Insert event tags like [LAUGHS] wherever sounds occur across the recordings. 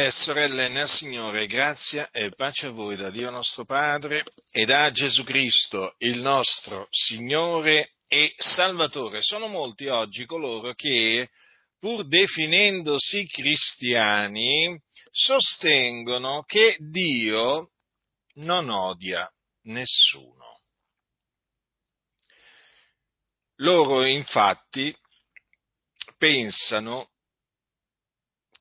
E sorelle nel Signore, grazia e pace a voi da Dio nostro Padre e da Gesù Cristo, il nostro Signore e Salvatore. Sono molti oggi coloro che, pur definendosi cristiani, sostengono che Dio non odia nessuno. Loro infatti pensano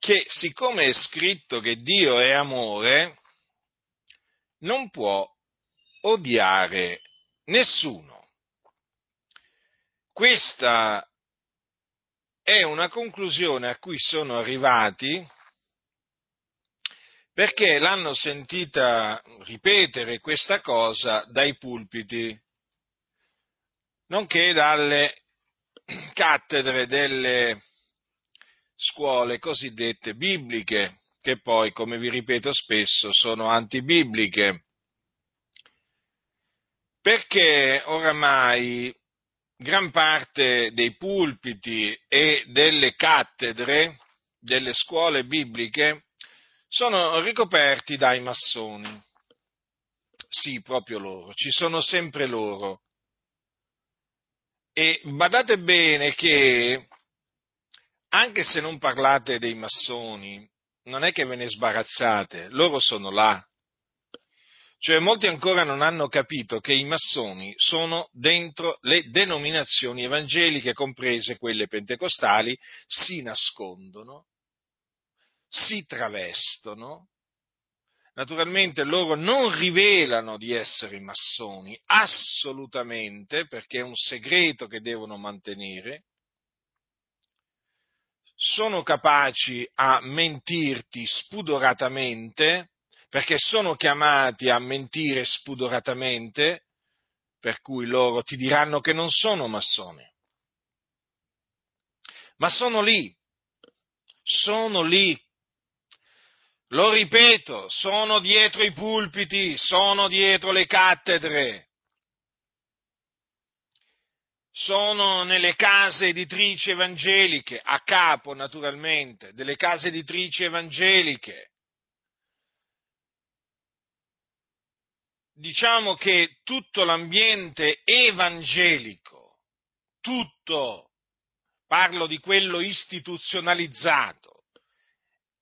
che siccome è scritto che Dio è amore, non può odiare nessuno. Questa è una conclusione a cui sono arrivati perché l'hanno sentita ripetere questa cosa dai pulpiti, nonché dalle cattedre delle scuole cosiddette bibliche, che poi, come vi ripeto spesso, sono antibibliche. Perché oramai gran parte dei pulpiti e delle cattedre delle scuole bibliche sono ricoperti dai massoni. Sì, proprio loro, ci sono sempre loro. E badate bene che anche se non parlate dei massoni, non è che ve ne sbarazzate, loro sono là. Cioè molti ancora non hanno capito che i massoni sono dentro le denominazioni evangeliche, comprese quelle pentecostali, si nascondono, si travestono. Naturalmente loro non rivelano di essere massoni, assolutamente, perché è un segreto che devono mantenere sono capaci a mentirti spudoratamente, perché sono chiamati a mentire spudoratamente, per cui loro ti diranno che non sono massoni. Ma sono lì, sono lì. Lo ripeto, sono dietro i pulpiti, sono dietro le cattedre, sono nelle case editrici evangeliche, a capo naturalmente delle case editrici evangeliche. Diciamo che tutto l'ambiente evangelico, tutto, parlo di quello istituzionalizzato,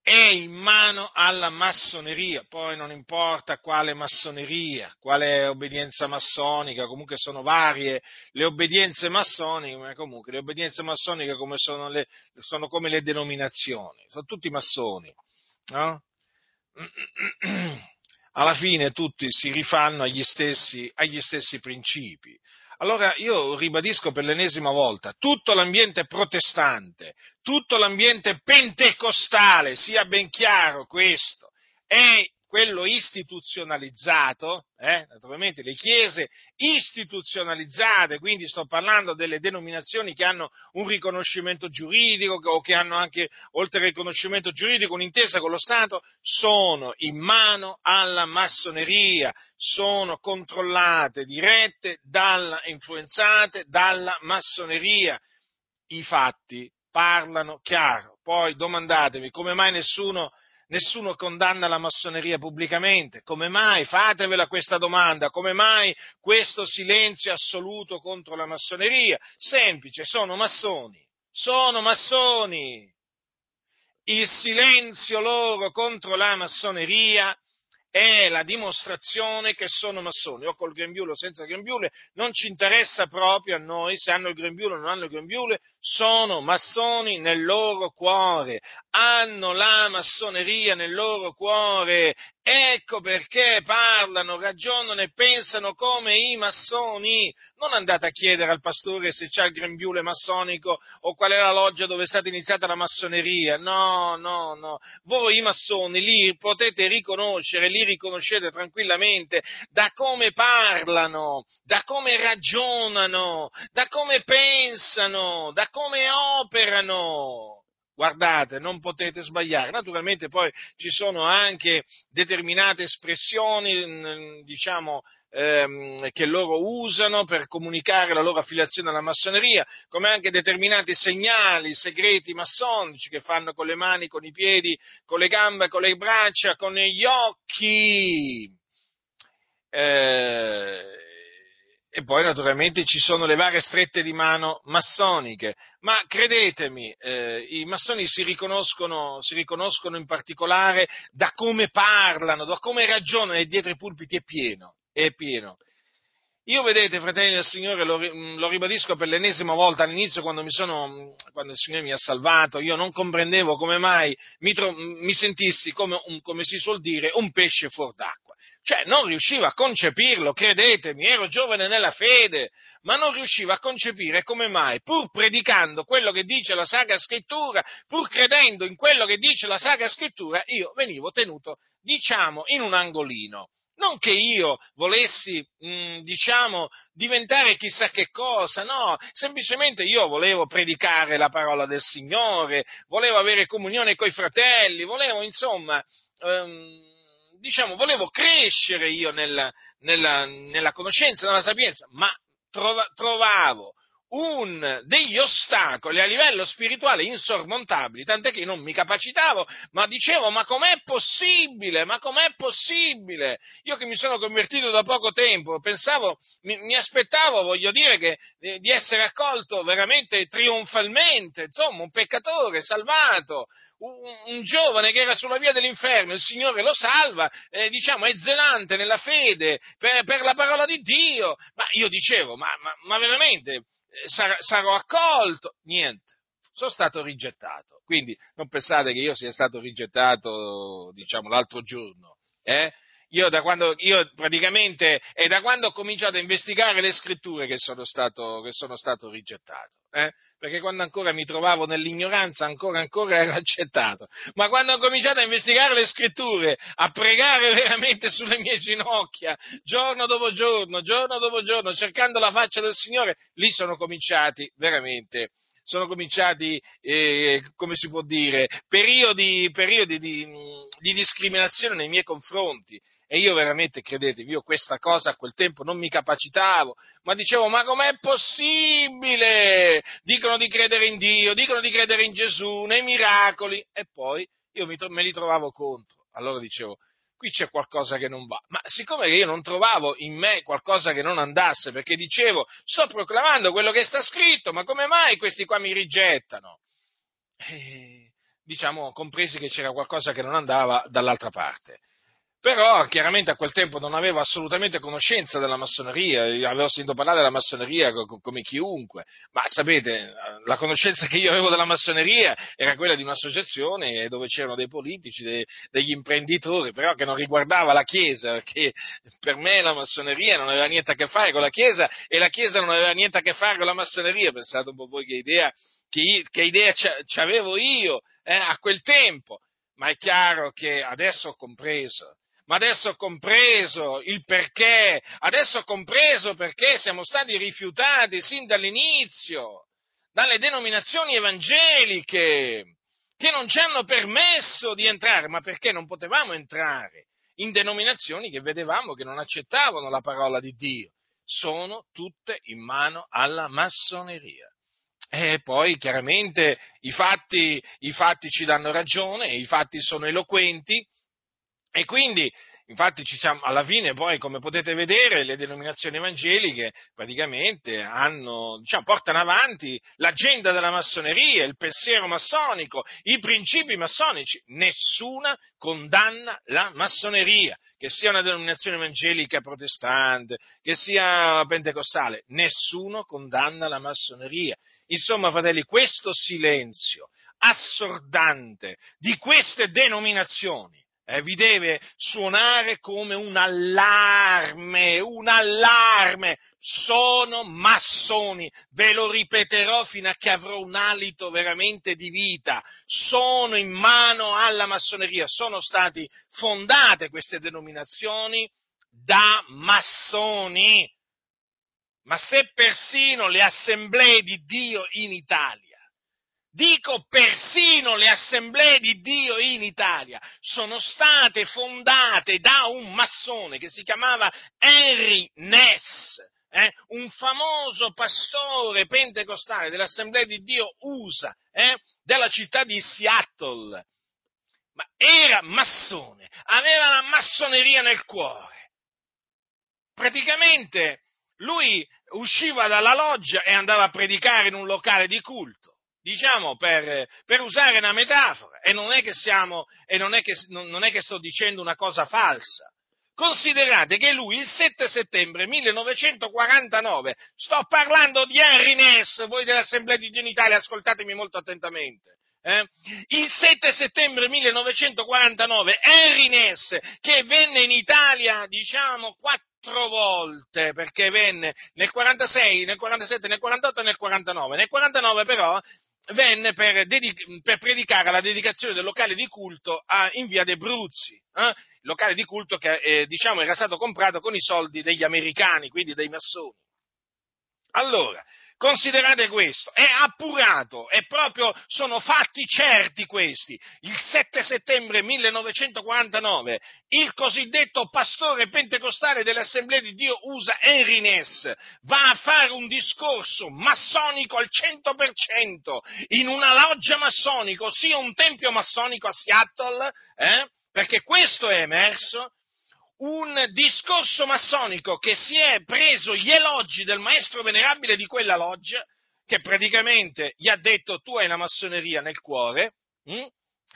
è in mano alla massoneria, poi non importa quale massoneria, quale obbedienza massonica, comunque sono varie le obbedienze massoniche, ma comunque le obbedienze massoniche come sono, le, sono, come le denominazioni, sono tutti massoni, no? [CLEARS THROAT] Alla fine tutti si rifanno agli stessi, agli stessi principi. Allora io ribadisco per l'ennesima volta, tutto l'ambiente protestante, tutto l'ambiente pentecostale, sia ben chiaro questo, è quello istituzionalizzato, eh, naturalmente le chiese istituzionalizzate, quindi sto parlando delle denominazioni che hanno un riconoscimento giuridico o che hanno anche, oltre al riconoscimento giuridico, un'intesa con lo Stato, sono in mano alla massoneria, sono controllate, dirette, dalla, influenzate dalla massoneria. I fatti parlano chiaro. Poi domandatevi come mai nessuno nessuno condanna la massoneria pubblicamente. Come mai? Fatevela questa domanda. Come mai questo silenzio assoluto contro la massoneria? Semplice, sono massoni. Sono massoni. Il silenzio loro contro la massoneria è la dimostrazione che sono massoni, o col grembiule o senza grembiule, non ci interessa proprio a noi se hanno il grembiule o non hanno il grembiule, sono massoni nel loro cuore, hanno la massoneria nel loro cuore Ecco perché parlano, ragionano e pensano come i massoni. Non andate a chiedere al pastore se c'è il grembiule massonico o qual è la loggia dove è stata iniziata la massoneria. No, no, no. Voi i massoni li potete riconoscere, li riconoscete tranquillamente da come parlano, da come ragionano, da come pensano, da come operano. guardate, non potete sbagliare. Naturalmente poi ci sono anche determinate espressioni, diciamo, ehm, che loro usano per comunicare la loro affiliazione alla massoneria, come anche determinati segnali segreti massonici che fanno con le mani, con i piedi, con le gambe, con le braccia, con gli occhi. Eh, e poi naturalmente ci sono le varie strette di mano massoniche, ma credetemi, eh, i massoni si riconoscono, si riconoscono, in particolare da come parlano, da come ragionano e dietro i pulpiti è pieno, è pieno. Io vedete, fratelli del Signore, lo, lo, ribadisco per l'ennesima volta all'inizio quando, sono, quando, il Signore mi ha salvato, io non comprendevo come mai mi, tro, mi sentissi, come, un, come si suol dire, un pesce fuor d'acqua. Cioè, non riuscivo a concepirlo, credetemi, ero giovane nella fede, ma non riuscivo a concepire come mai, pur predicando quello che dice la Sacra Scrittura, pur credendo in quello che dice la Sacra Scrittura, io venivo tenuto, diciamo, in un angolino. Non che io volessi, mh, diciamo, diventare chissà che cosa, no, semplicemente io volevo predicare la parola del Signore, volevo avere comunione coi fratelli, volevo, insomma, ehm, diciamo, volevo crescere io nella, nella, nella conoscenza, nella sapienza, ma trova, trovavo un, degli ostacoli a livello spirituale insormontabili, tant'è che non mi capacitavo, ma dicevo, ma com'è possibile? Ma com'è possibile? Io che mi sono convertito da poco tempo, pensavo, mi, mi aspettavo, voglio dire, che, eh, di essere accolto veramente trionfalmente, insomma, un peccatore salvato, un, un, giovane che era sulla via dell'inferno, il Signore lo salva, eh, diciamo, è zelante nella fede per, per, la parola di Dio. Ma io dicevo, ma, ma, ma veramente eh, sar, sarò accolto? Niente, sono stato rigettato. Quindi non pensate che io sia stato rigettato, diciamo, l'altro giorno. Eh? Io, da quando, io praticamente è da quando ho cominciato a investigare le scritture che sono stato, che sono stato rigettato, eh? perché quando ancora mi trovavo nell'ignoranza ancora, ancora [LAUGHS] ero accettato, ma quando ho cominciato a investigare le scritture, a pregare veramente sulle mie ginocchia, giorno dopo giorno, giorno dopo giorno, cercando la faccia del Signore, lì sono cominciati veramente sono cominciati, eh, come si può dire, periodi, periodi di, di, discriminazione nei miei confronti. E io veramente, credetemi, io questa cosa a quel tempo non mi capacitavo, ma dicevo, ma com'è possibile? Dicono di credere in Dio, dicono di credere in Gesù, nei miracoli, e poi io me li trovavo contro. Allora dicevo, qui c'è qualcosa che non va. Ma siccome io non trovavo in me qualcosa che non andasse, perché dicevo, sto proclamando quello che sta scritto, ma come mai questi qua mi rigettano? E, diciamo, compresi che c'era qualcosa che non andava dall'altra parte. Però chiaramente a quel tempo non avevo assolutamente conoscenza della massoneria, avevo sentito parlare della massoneria come chiunque, ma sapete, la conoscenza che io avevo della massoneria era quella di un'associazione dove c'erano dei politici, dei, degli imprenditori, però che non riguardava la Chiesa, perché per me la massoneria non aveva niente a che fare con la Chiesa e la Chiesa non aveva niente a che fare con la massoneria, pensate un po' voi che idea, che, che idea c'avevo io eh, a quel tempo, ma è chiaro che adesso ho compreso ma adesso ho compreso il perché, adesso ho compreso perché siamo stati rifiutati sin dall'inizio dalle denominazioni evangeliche che non ci hanno permesso di entrare, ma perché non potevamo entrare in denominazioni che vedevamo che non accettavano la parola di Dio. Sono tutte in mano alla massoneria. E poi chiaramente i fatti, i fatti ci danno ragione, i fatti sono eloquenti, e quindi, infatti, siamo, alla fine poi, come potete vedere, le denominazioni evangeliche praticamente hanno, diciamo, portano avanti l'agenda della massoneria, il pensiero massonico, i principi massonici. Nessuna condanna la massoneria, che sia una denominazione evangelica protestante, che sia pentecostale, nessuno condanna la massoneria. Insomma, fratelli, questo silenzio assordante di queste denominazioni eh, vi deve suonare come un allarme, un allarme. Sono massoni, ve lo ripeterò fino a che avrò un alito veramente di vita. Sono in mano alla massoneria, sono state fondate queste denominazioni da massoni. Ma se persino le assemblee di Dio in Italia dico persino le assemblee di Dio in Italia, sono state fondate da un massone che si chiamava Henry Ness, eh, un famoso pastore pentecostale dell'Assemblea di Dio USA, eh, della città di Seattle. Ma era massone, aveva la massoneria nel cuore. Praticamente lui usciva dalla loggia e andava a predicare in un locale di culto diciamo per, per, usare una metafora, e non è che siamo, e non è che, non è che sto dicendo una cosa falsa. Considerate che lui il 7 settembre 1949, sto parlando di Henry Ness, voi dell'Assemblea di Dio in Italia, ascoltatemi molto attentamente, eh? il 7 settembre 1949 Henry Ness, che venne in Italia, diciamo, quattro volte, perché venne nel 46, nel 47, nel 48 e nel 49. Nel 49 però venne per, dedic- per, predicare la dedicazione del locale di culto a, in via dei Bruzzi, eh? locale di culto che eh, diciamo, era stato comprato con i soldi degli americani, quindi dei massoni. Allora, Considerate questo, è appurato, è proprio, sono fatti certi questi. Il 7 settembre 1949 il cosiddetto pastore pentecostale dell'Assemblea di Dio USA, Henry Ness, va a fare un discorso massonico al 100% in una loggia massonica, ossia un tempio massonico a Seattle, eh? perché questo è emerso, un discorso massonico che si è preso gli elogi del maestro venerabile di quella loggia, che praticamente gli ha detto tu hai la massoneria nel cuore, hm?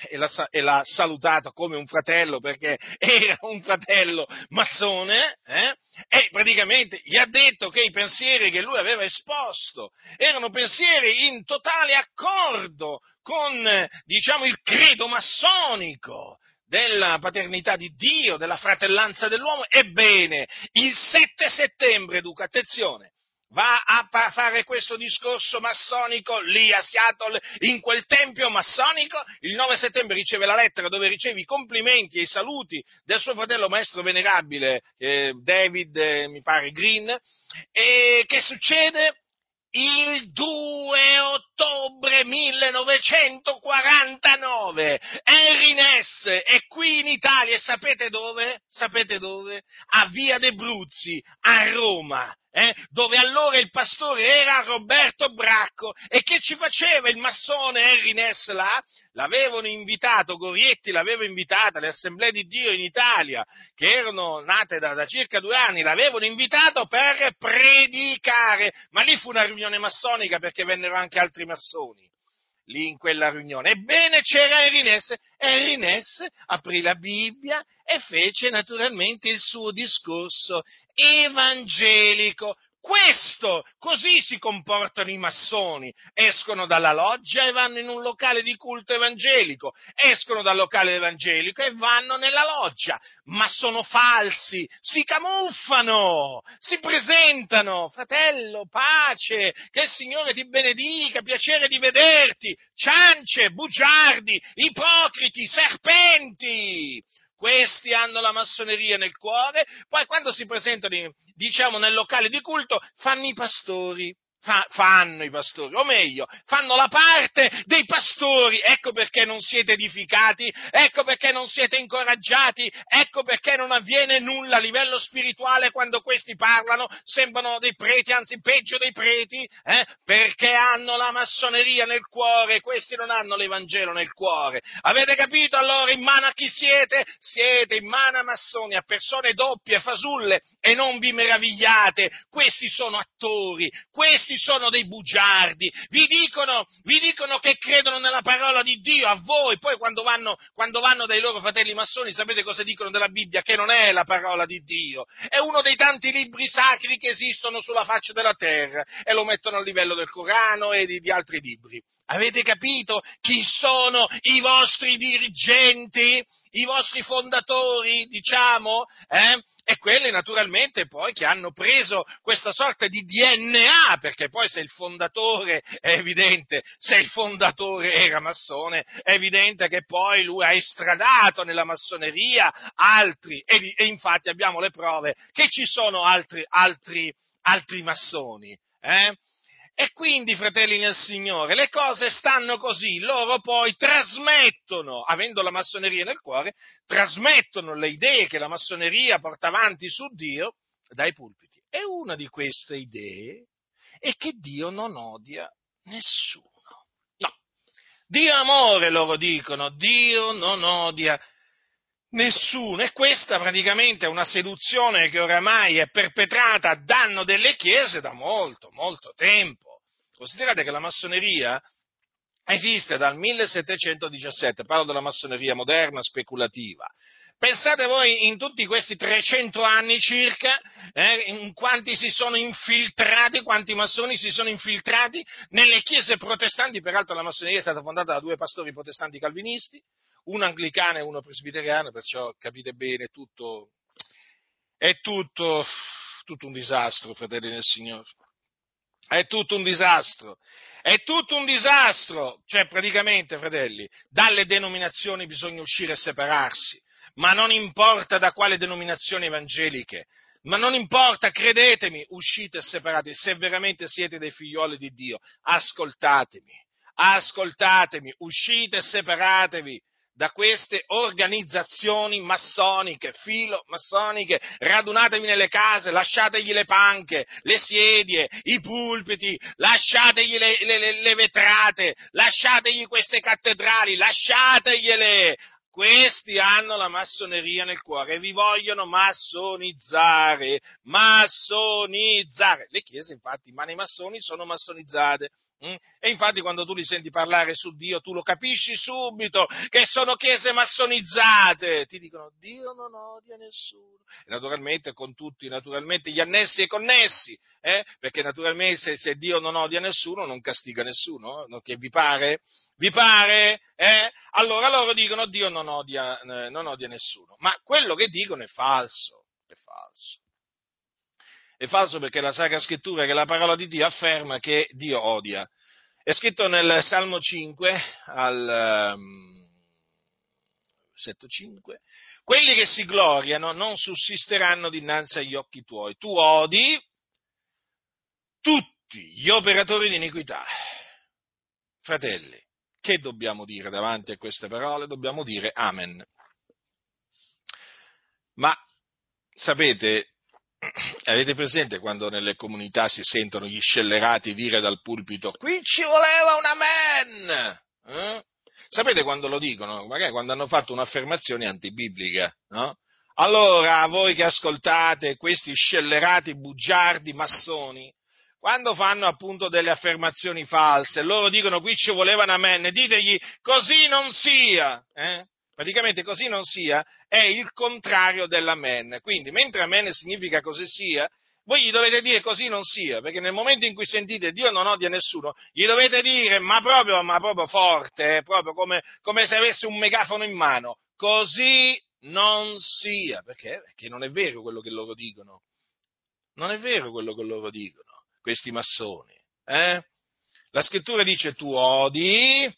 e, l'ha, e l'ha, salutato come un fratello perché era un fratello massone, eh? e praticamente gli ha detto che i pensieri che lui aveva esposto erano pensieri in totale accordo con, diciamo, il credo massonico, della paternità di Dio, della fratellanza dell'uomo. Ebbene, il 7 settembre, dunque, attenzione, va a fare questo discorso massonico lì a Seattle, in quel tempio massonico. Il 9 settembre riceve la lettera dove riceve i complimenti e i saluti del suo fratello maestro venerabile eh, David, eh, mi pare, Green. E che succede? Il 2 ottobre 1949 Henry Ness è qui in Italia e sapete dove? Sapete dove? A Via de Bruzzi, a Roma eh, dove allora il pastore era Roberto Bracco e che ci faceva il massone Henry Ness là? L'avevano invitato, Gorietti l'aveva invitata, le assemblee di Dio in Italia, che erano nate da, da circa due anni, l'avevano invitato per predicare, ma lì fu una riunione massonica perché vennero anche altri massoni lì in quella riunione. Ebbene c'era Henry Ness, Henry Ness aprì la Bibbia e fece naturalmente il suo discorso evangelico questo, così si comportano i massoni, escono dalla loggia e vanno in un locale di culto evangelico, escono dal locale evangelico e vanno nella loggia, ma sono falsi, si camuffano, si presentano, fratello, pace, che il Signore ti benedica, piacere di vederti, ciance, bugiardi, ipocriti, serpenti, questi hanno la massoneria nel cuore, poi quando si presentano, diciamo, nel locale di culto, fanno i pastori fa, fanno i pastori, o meglio, fanno la parte dei pastori, ecco perché non siete edificati, ecco perché non siete incoraggiati, ecco perché non avviene nulla a livello spirituale quando questi parlano, sembrano dei preti, anzi peggio dei preti, eh? perché hanno la massoneria nel cuore, questi non hanno l'Evangelo nel cuore. Avete capito allora in mano a chi siete? Siete in mano a massoni, a persone doppie, fasulle, e non vi meravigliate, questi sono attori, questi questi sono dei bugiardi, vi dicono, vi dicono, che credono nella parola di Dio a voi, poi quando vanno, quando vanno dai loro fratelli massoni sapete cosa dicono della Bibbia? Che non è la parola di Dio, è uno dei tanti libri sacri che esistono sulla faccia della terra e lo mettono a livello del Corano e di, di altri libri. Avete capito chi sono i vostri dirigenti, i vostri fondatori, diciamo? Eh? E quelli naturalmente poi che hanno preso questa sorta di DNA, perché poi se il fondatore è evidente, se il fondatore era massone, è evidente che poi lui ha estradato nella massoneria altri, e, e infatti abbiamo le prove che ci sono altri, altri, altri massoni. Eh? E quindi, fratelli nel Signore, le cose stanno così, loro poi trasmettono, avendo la massoneria nel cuore, trasmettono le idee che la massoneria porta avanti su Dio dai pulpiti. E una di queste idee è che Dio non odia nessuno. No, Dio amore, loro dicono, Dio non odia nessuno. E questa praticamente è una seduzione che oramai è perpetrata a danno delle chiese da molto, molto tempo. Considerate che la massoneria esiste dal 1717, parlo della massoneria moderna, speculativa. Pensate voi in tutti questi 300 anni circa, eh, in quanti si sono infiltrati, quanti massoni si sono infiltrati nelle chiese protestanti, peraltro la massoneria è stata fondata da due pastori protestanti calvinisti, uno anglicano e uno presbiteriano, perciò capite bene, tutto, è tutto, tutto un disastro, fratelli del Signore. È tutto un disastro. È tutto un disastro. Cioè, praticamente, fratelli, dalle denominazioni bisogna uscire e separarsi. Ma non importa da quale denominazione evangeliche. Ma non importa, credetemi, uscite e separate. Se veramente siete dei figlioli di Dio, ascoltatemi. Ascoltatemi, uscite e separatevi da queste organizzazioni massoniche, filo massoniche, radunatevi nelle case, lasciategli le panche, le sedie, i pulpiti, lasciategli le, le, le vetrate, lasciategli queste cattedrali, lasciategliele, questi hanno la massoneria nel cuore e vi vogliono massonizzare, massonizzare. Le chiese, infatti, ma nei massoni sono massonizzate. Mm? E infatti quando tu li senti parlare su Dio, tu lo capisci subito che sono chiese massonizzate. Ti dicono Dio non odia nessuno. E naturalmente con tutti, naturalmente gli annessi e connessi, eh? perché naturalmente se, se, Dio non odia nessuno non castiga nessuno, no? che vi pare? Vi pare? Eh? Allora loro dicono Dio non odia, eh, non odia nessuno. Ma quello che dicono è falso, è falso. È falso perché la Sacra Scrittura, che la parola di Dio afferma che Dio odia. È scritto nel Salmo 5 al um, 7.5, quelli che si gloriano non sussisteranno dinanzi agli occhi tuoi. Tu odi tutti gli operatori di iniquità. Fratelli, che dobbiamo dire davanti a queste parole? Dobbiamo dire Amen. Ma sapete, Avete presente quando nelle comunità si sentono gli scellerati dire dal pulpito qui ci voleva un amen? Eh? Sapete quando lo dicono? Magari quando hanno fatto un'affermazione antibiblica, no? Allora, voi che ascoltate questi scellerati bugiardi massoni, quando fanno appunto delle affermazioni false, loro dicono qui ci voleva un amen, ditegli così non sia, eh? Praticamente così non sia, è il contrario dell'amen. Quindi, mentre amen significa così sia, voi gli dovete dire così non sia, perché nel momento in cui sentite Dio non odia nessuno, gli dovete dire, ma proprio, ma proprio forte, eh, proprio come, come se avesse un megafono in mano, così non sia, perché? Perché non è vero quello che loro dicono. Non è vero quello che loro dicono, questi massoni. Eh? La scrittura dice tu odi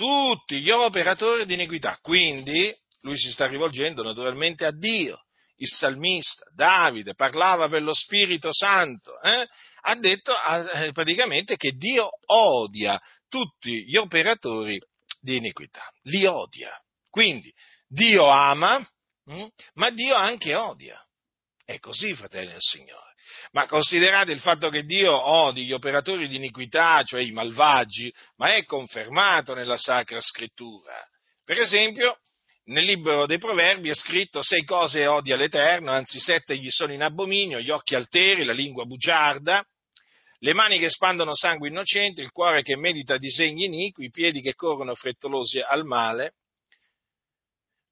tutti gli operatori di iniquità. Quindi lui si sta rivolgendo naturalmente a Dio. Il salmista Davide parlava per lo Spirito Santo, eh? ha detto eh, praticamente che Dio odia tutti gli operatori di iniquità, li odia. Quindi Dio ama, hm? ma Dio anche odia. È così, fratelli del Signore. Ma considerate il fatto che Dio odi gli operatori di iniquità, cioè i malvagi, ma è confermato nella Sacra Scrittura. Per esempio, nel libro dei Proverbi è scritto sei cose odia l'Eterno, anzi sette gli sono in abominio, gli occhi alteri, la lingua bugiarda, le mani che spandono sangue innocente, il cuore che medita disegni iniqui, i piedi che corrono frettolosi al male,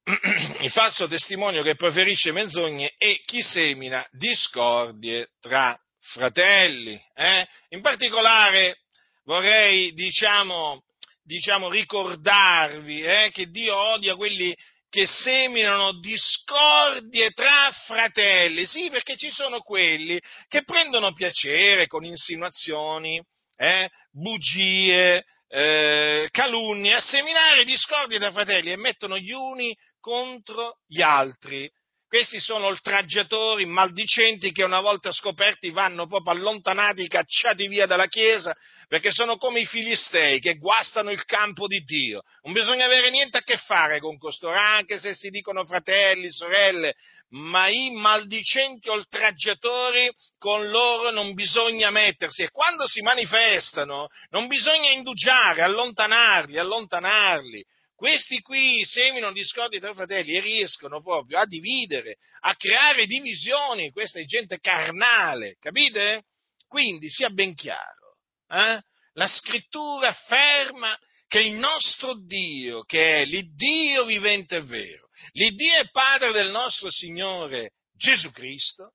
[CLEARS THROAT] il falso testimonio che proferisce menzogne e chi semina discordie tra fratelli. Eh? In particolare vorrei, diciamo, diciamo ricordarvi eh, che Dio odia quelli che seminano discordie tra fratelli. Sì, perché ci sono quelli che prendono piacere con insinuazioni, eh, bugie, eh, calunnie, a seminare discordie tra fratelli e mettono gli uni contro gli altri. questi sono oltraggiatori, maldicenti che una volta scoperti vanno proprio allontanati, cacciati via dalla Chiesa, perché sono come i filistei che guastano il campo di Dio. Non bisogna avere niente a che fare con costoro, anche se si dicono fratelli, sorelle, ma i maldicenti oltraggiatori con loro non bisogna mettersi e quando si manifestano non bisogna indugiare, allontanarli, allontanarli questi qui seminano discordi tra fratelli e riescono proprio a dividere, a creare divisioni. Questa è gente carnale, capite? Quindi sia ben chiaro, eh? la scrittura afferma che il nostro Dio, che è l'Iddio vivente e vero, l'Iddio e Padre del nostro Signore Gesù Cristo,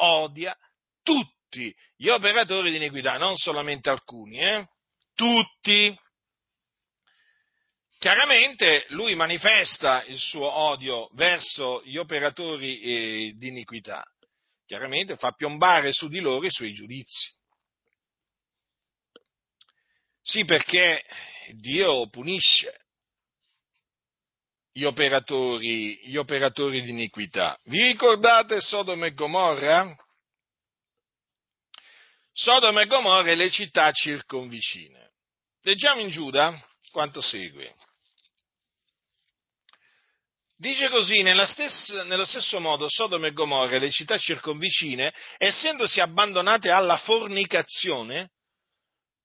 odia tutti gli operatori di iniquità, non solamente alcuni, eh? tutti Chiaramente lui manifesta il suo odio verso gli operatori eh, di iniquità, chiaramente fa piombare su di loro i suoi giudizi. Sì, perché Dio punisce gli operatori, gli operatori di iniquità. Vi ricordate Sodoma e Gomorra? Sodoma e Gomorra e le città circonvicine. Leggiamo in Giuda quanto segue. Dice così, stessa, nello stesso modo Sodoma e Gomorra le città circonvicine, essendosi abbandonate alla fornicazione,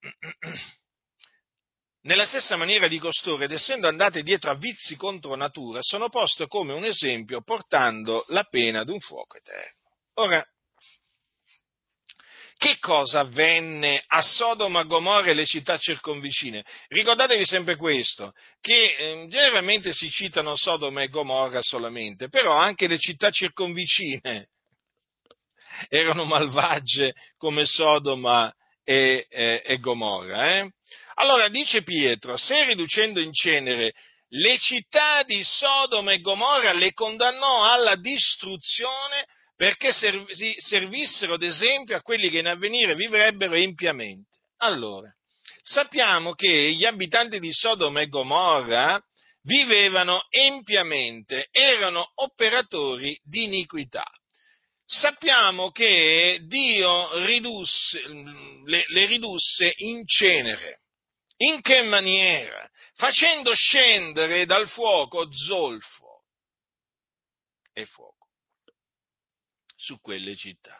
[CLEARS THROAT] nella stessa maniera di costoro ed essendo andate dietro a vizi contro natura, sono poste come un esempio portando la pena d'un fuoco eterno. Ora, che cosa avvenne a Sodoma, Gomorra e le città circonvicine? Ricordatevi sempre questo, che eh, generalmente si citano Sodoma e Gomorra solamente, però anche le città circonvicine [LAUGHS] erano malvagie come Sodoma e, e, e Gomorra. Eh? Allora dice Pietro, se riducendo in cenere le città di Sodoma e Gomorra le condannò alla distruzione, perché servissero d'esempio a quelli che in avvenire vivrebbero empiamente. Allora, sappiamo che gli abitanti di Sodoma e Gomorra vivevano empiamente, erano operatori di iniquità. Sappiamo che Dio ridusse, le, le ridusse in cenere. In che maniera? Facendo scendere dal fuoco zolfo e fuoco su quelle città.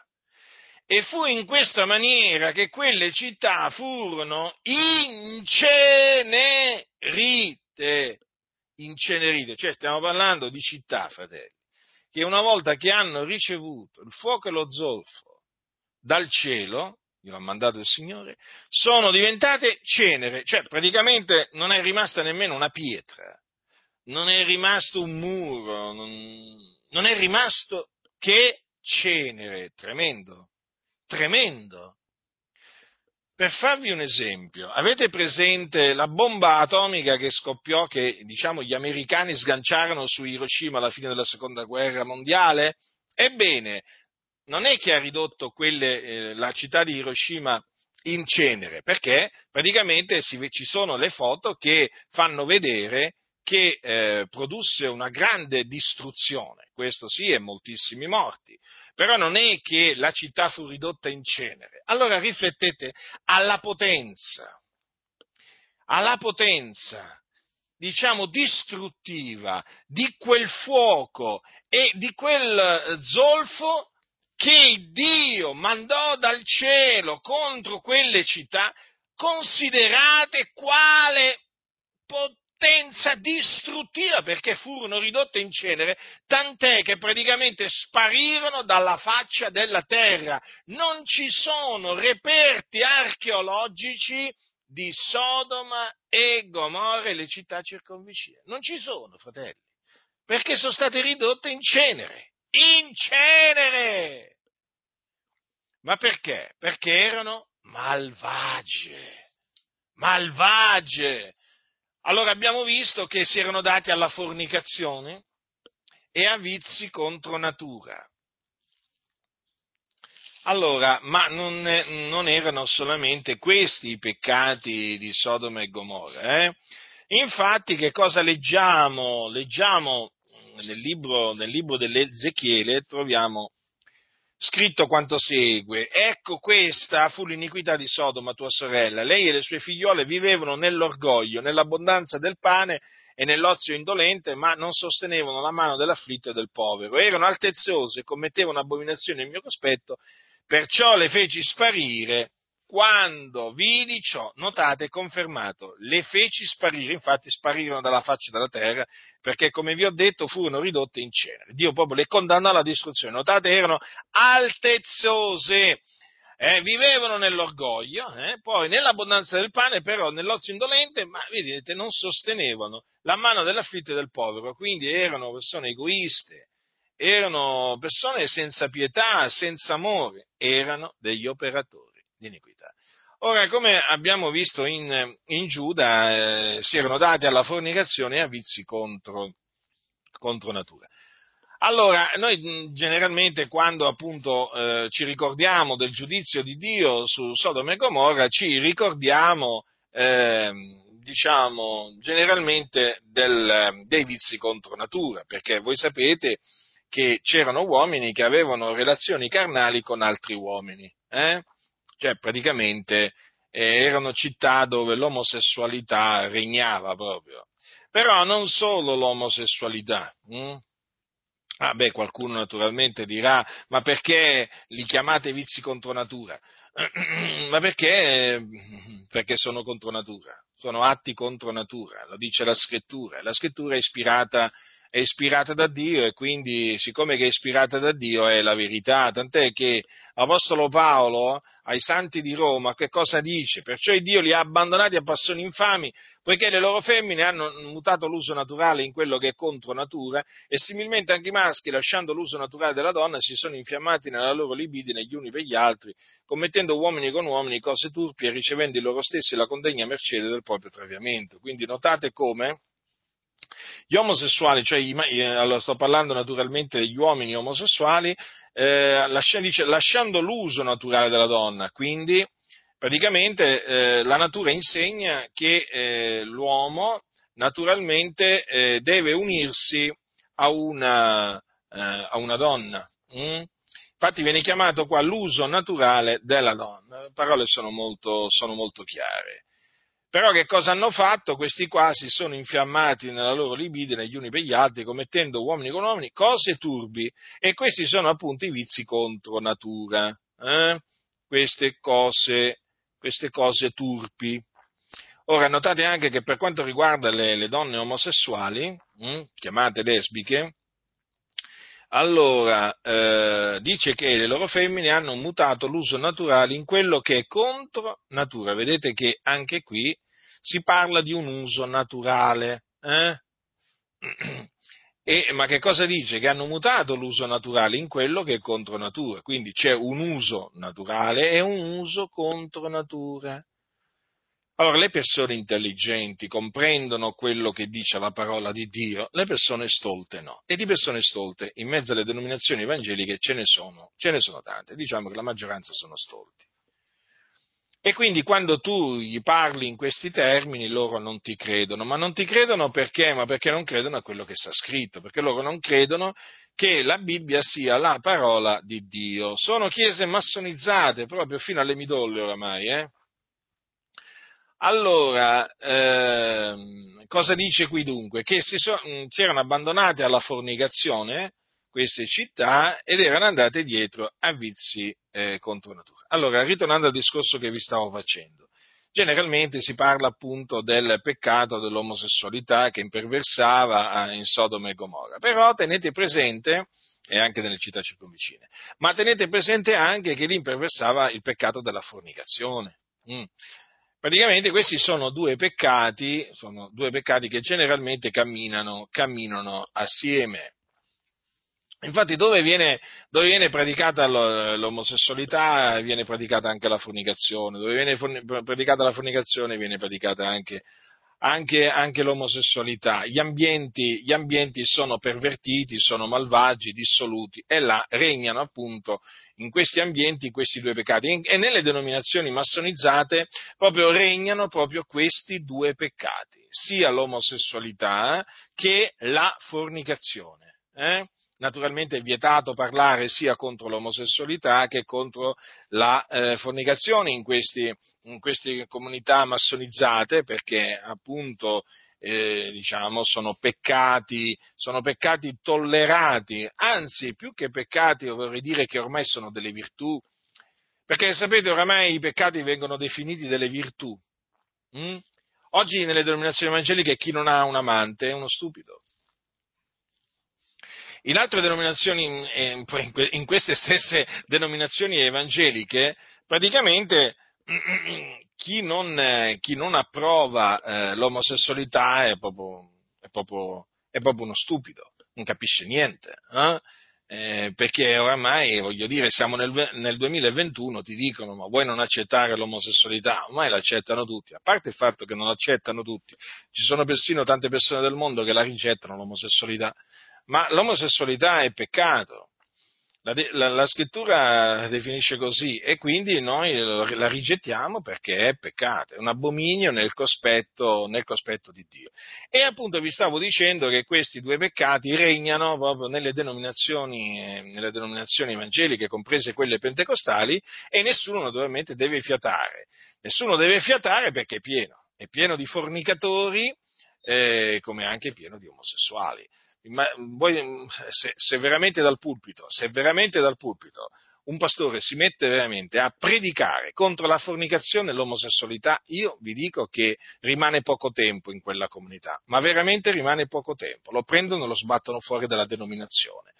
E fu in questa maniera che quelle città furono incenerite. Incenerite, cioè stiamo parlando di città, fratelli, che una volta che hanno ricevuto il fuoco e lo zolfo dal cielo, glielo ha mandato il Signore, sono diventate cenere, cioè praticamente non è rimasta nemmeno una pietra, non è rimasto un muro, non, non è rimasto che cenere, tremendo, tremendo. Per farvi un esempio, avete presente la bomba atomica che scoppiò, che diciamo gli americani sganciarono su Hiroshima alla fine della seconda guerra mondiale? Ebbene, non è che ha ridotto quelle, eh, la città di Hiroshima in cenere, perché praticamente si, ci sono le foto che fanno vedere che eh, produsse una grande distruzione, questo sì, e moltissimi morti, però non è che la città fu ridotta in cenere. Allora riflettete alla potenza, alla potenza, diciamo, distruttiva di quel fuoco e di quel zolfo che Dio mandò dal cielo contro quelle città, considerate quale potenza potenza distruttiva perché furono ridotte in cenere, tant'è che praticamente sparirono dalla faccia della terra. Non ci sono reperti archeologici di Sodoma e Gomorra e le città circonvicine. Non ci sono, fratelli, perché sono state ridotte in cenere. In cenere! Ma perché? Perché erano malvagie. Malvagie allora abbiamo visto che si erano dati alla fornicazione e a vizi contro natura. Allora, ma non, non erano solamente questi i peccati di Sodoma e Gomorra. Eh? Infatti, che cosa leggiamo? Leggiamo nel libro, nel libro dell'Ezechiele troviamo scritto quanto segue, ecco questa fu l'iniquità di Sodoma, tua sorella, lei e le sue figliole vivevano nell'orgoglio, nell'abbondanza del pane e nell'ozio indolente, ma non sostenevano la mano dell'afflitto e del povero, erano altezzose e commettevano abominazioni nel mio cospetto, perciò le feci sparire quando vidi ciò, notate, confermato, le feci sparire, infatti sparirono dalla faccia della terra, perché come vi ho detto furono ridotte in cenere. Dio proprio le condannò alla distruzione. Notate, erano altezzose, eh, vivevano nell'orgoglio, eh, poi nell'abbondanza del pane, però nell'ozio indolente, ma vedete, non sostenevano la mano dell'affitto e del povero, quindi erano persone egoiste, erano persone senza pietà, senza amore, erano degli operatori di iniquità. Ora, come abbiamo visto in, in Giuda, eh, si erano dati alla fornicazione e a vizi contro, contro natura. Allora, noi generalmente quando appunto eh, ci ricordiamo del giudizio di Dio su Sodoma e Gomorra, ci ricordiamo, eh, diciamo, generalmente del, dei vizi contro natura, perché voi sapete che c'erano uomini che avevano relazioni carnali con altri uomini. Eh? Cioè praticamente eh, erano città dove l'omosessualità regnava proprio. Però non solo l'omosessualità. Hm? Ah beh, qualcuno naturalmente dirà, ma perché li chiamate vizi contro natura? [CLEARS THROAT] ma perché? Perché sono contro natura, sono atti contro natura, lo dice la scrittura. La scrittura è ispirata è ispirata da Dio e quindi, siccome che è ispirata da Dio, è la verità. Tant'è che l'Apostolo Paolo ai santi di Roma che cosa dice? Perciò Dio li ha abbandonati a passioni infami, poiché le loro femmine hanno mutato l'uso naturale in quello che è contro natura, e similmente anche i maschi, lasciando l'uso naturale della donna, si sono infiammati nella loro libidine gli uni per gli altri, commettendo uomini con uomini cose turpi e ricevendo i loro stessi la condegna mercede del proprio traviamento. Quindi notate come gli omosessuali, cioè i, allora sto parlando naturalmente degli uomini omosessuali, eh, dice, lasciando l'uso naturale della donna, quindi praticamente eh, la natura insegna che eh, l'uomo naturalmente eh, deve unirsi a una, eh, a una donna. Mm? Infatti viene chiamato qua l'uso naturale della donna. Le parole sono molto, sono molto chiare. Però che cosa hanno fatto? Questi qua si sono infiammati nella loro libidine gli uni per gli altri, commettendo uomini con uomini cose turbi, e questi sono appunto i vizi contro natura. Eh? Queste, cose, queste cose turpi. Ora, notate anche che per quanto riguarda le, le donne omosessuali, hm, chiamate lesbiche, allora eh, dice che le loro femmine hanno mutato l'uso naturale in quello che è contro natura. Vedete che anche qui si parla di un uso naturale. Eh? [CLEARS THROAT] E, ma che cosa dice? Che hanno mutato l'uso naturale in quello che è contro natura. Quindi c'è un uso naturale e un uso contro natura. Allora, le persone intelligenti comprendono quello che dice la parola di Dio, le persone stolte no. E di persone stolte in mezzo alle denominazioni evangeliche ce ne sono, ce ne sono tante. Diciamo che la maggioranza sono stolti. E quindi quando tu gli parli in questi termini, loro non ti credono. Ma non ti credono perché? Ma perché non credono a quello che sta scritto, perché loro non credono che la Bibbia sia la parola di Dio. Sono chiese massonizzate proprio fino alle midolle oramai, eh? Allora, ehm, cosa dice qui dunque? Che si, so, mm, si erano abbandonate alla fornicazione queste città ed erano andate dietro a vizi eh, contro natura. Allora, ritornando al discorso che vi stavo facendo, generalmente si parla appunto del peccato dell'omosessualità che imperversava in Sodoma e Gomorra, però tenete presente, e anche nelle città circonvicine, ma tenete presente anche che lì imperversava il peccato della fornicazione. Mm. Praticamente questi sono due peccati, sono due peccati che generalmente camminano, camminano assieme. Infatti dove viene, dove viene, praticata l'omosessualità viene praticata anche la fornicazione, dove viene praticata la fornicazione viene praticata anche anche, anche l'omosessualità. Gli ambienti, gli ambienti sono pervertiti, sono malvagi, dissoluti e là regnano appunto in questi ambienti questi due peccati e nelle denominazioni massonizzate proprio regnano proprio questi due peccati, sia l'omosessualità che la fornicazione. Eh? Naturalmente è vietato parlare sia contro l'omosessualità che contro la eh, fornicazione in, questi, in queste comunità massonizzate perché appunto eh, diciamo, sono peccati, sono peccati tollerati, anzi più che peccati vorrei dire che ormai sono delle virtù, perché sapete oramai i peccati vengono definiti delle virtù. Mm? Oggi nelle denominazioni evangeliche chi non ha un amante è uno stupido. In altre denominazioni, in queste stesse denominazioni evangeliche, praticamente [CLEARS THROAT] chi non, chi non approva eh, l'omosessualità è proprio, è, proprio, è proprio, uno stupido, non capisce niente. Eh? Eh, perché oramai, voglio dire, siamo nel, nel, 2021, ti dicono ma vuoi non accettare l'omosessualità? Ormai l'accettano tutti, a parte il fatto che non l'accettano tutti, ci sono persino tante persone del mondo che la rigettano l'omosessualità, ma l'omosessualità è peccato, la, la, la, scrittura definisce così e quindi noi la rigettiamo perché è peccato, è un abominio nel cospetto, nel cospetto di Dio. E appunto vi stavo dicendo che questi due peccati regnano proprio nelle denominazioni, nelle denominazioni evangeliche, comprese quelle pentecostali, e nessuno naturalmente deve fiatare. Nessuno deve fiatare perché è pieno, è pieno di fornicatori, eh, come anche pieno di omosessuali voi, se, se, veramente dal pulpito, se veramente dal pulpito un pastore si mette veramente a predicare contro la fornicazione e l'omosessualità, io vi dico che rimane poco tempo in quella comunità, ma veramente rimane poco tempo, lo prendono e lo sbattono fuori dalla denominazione.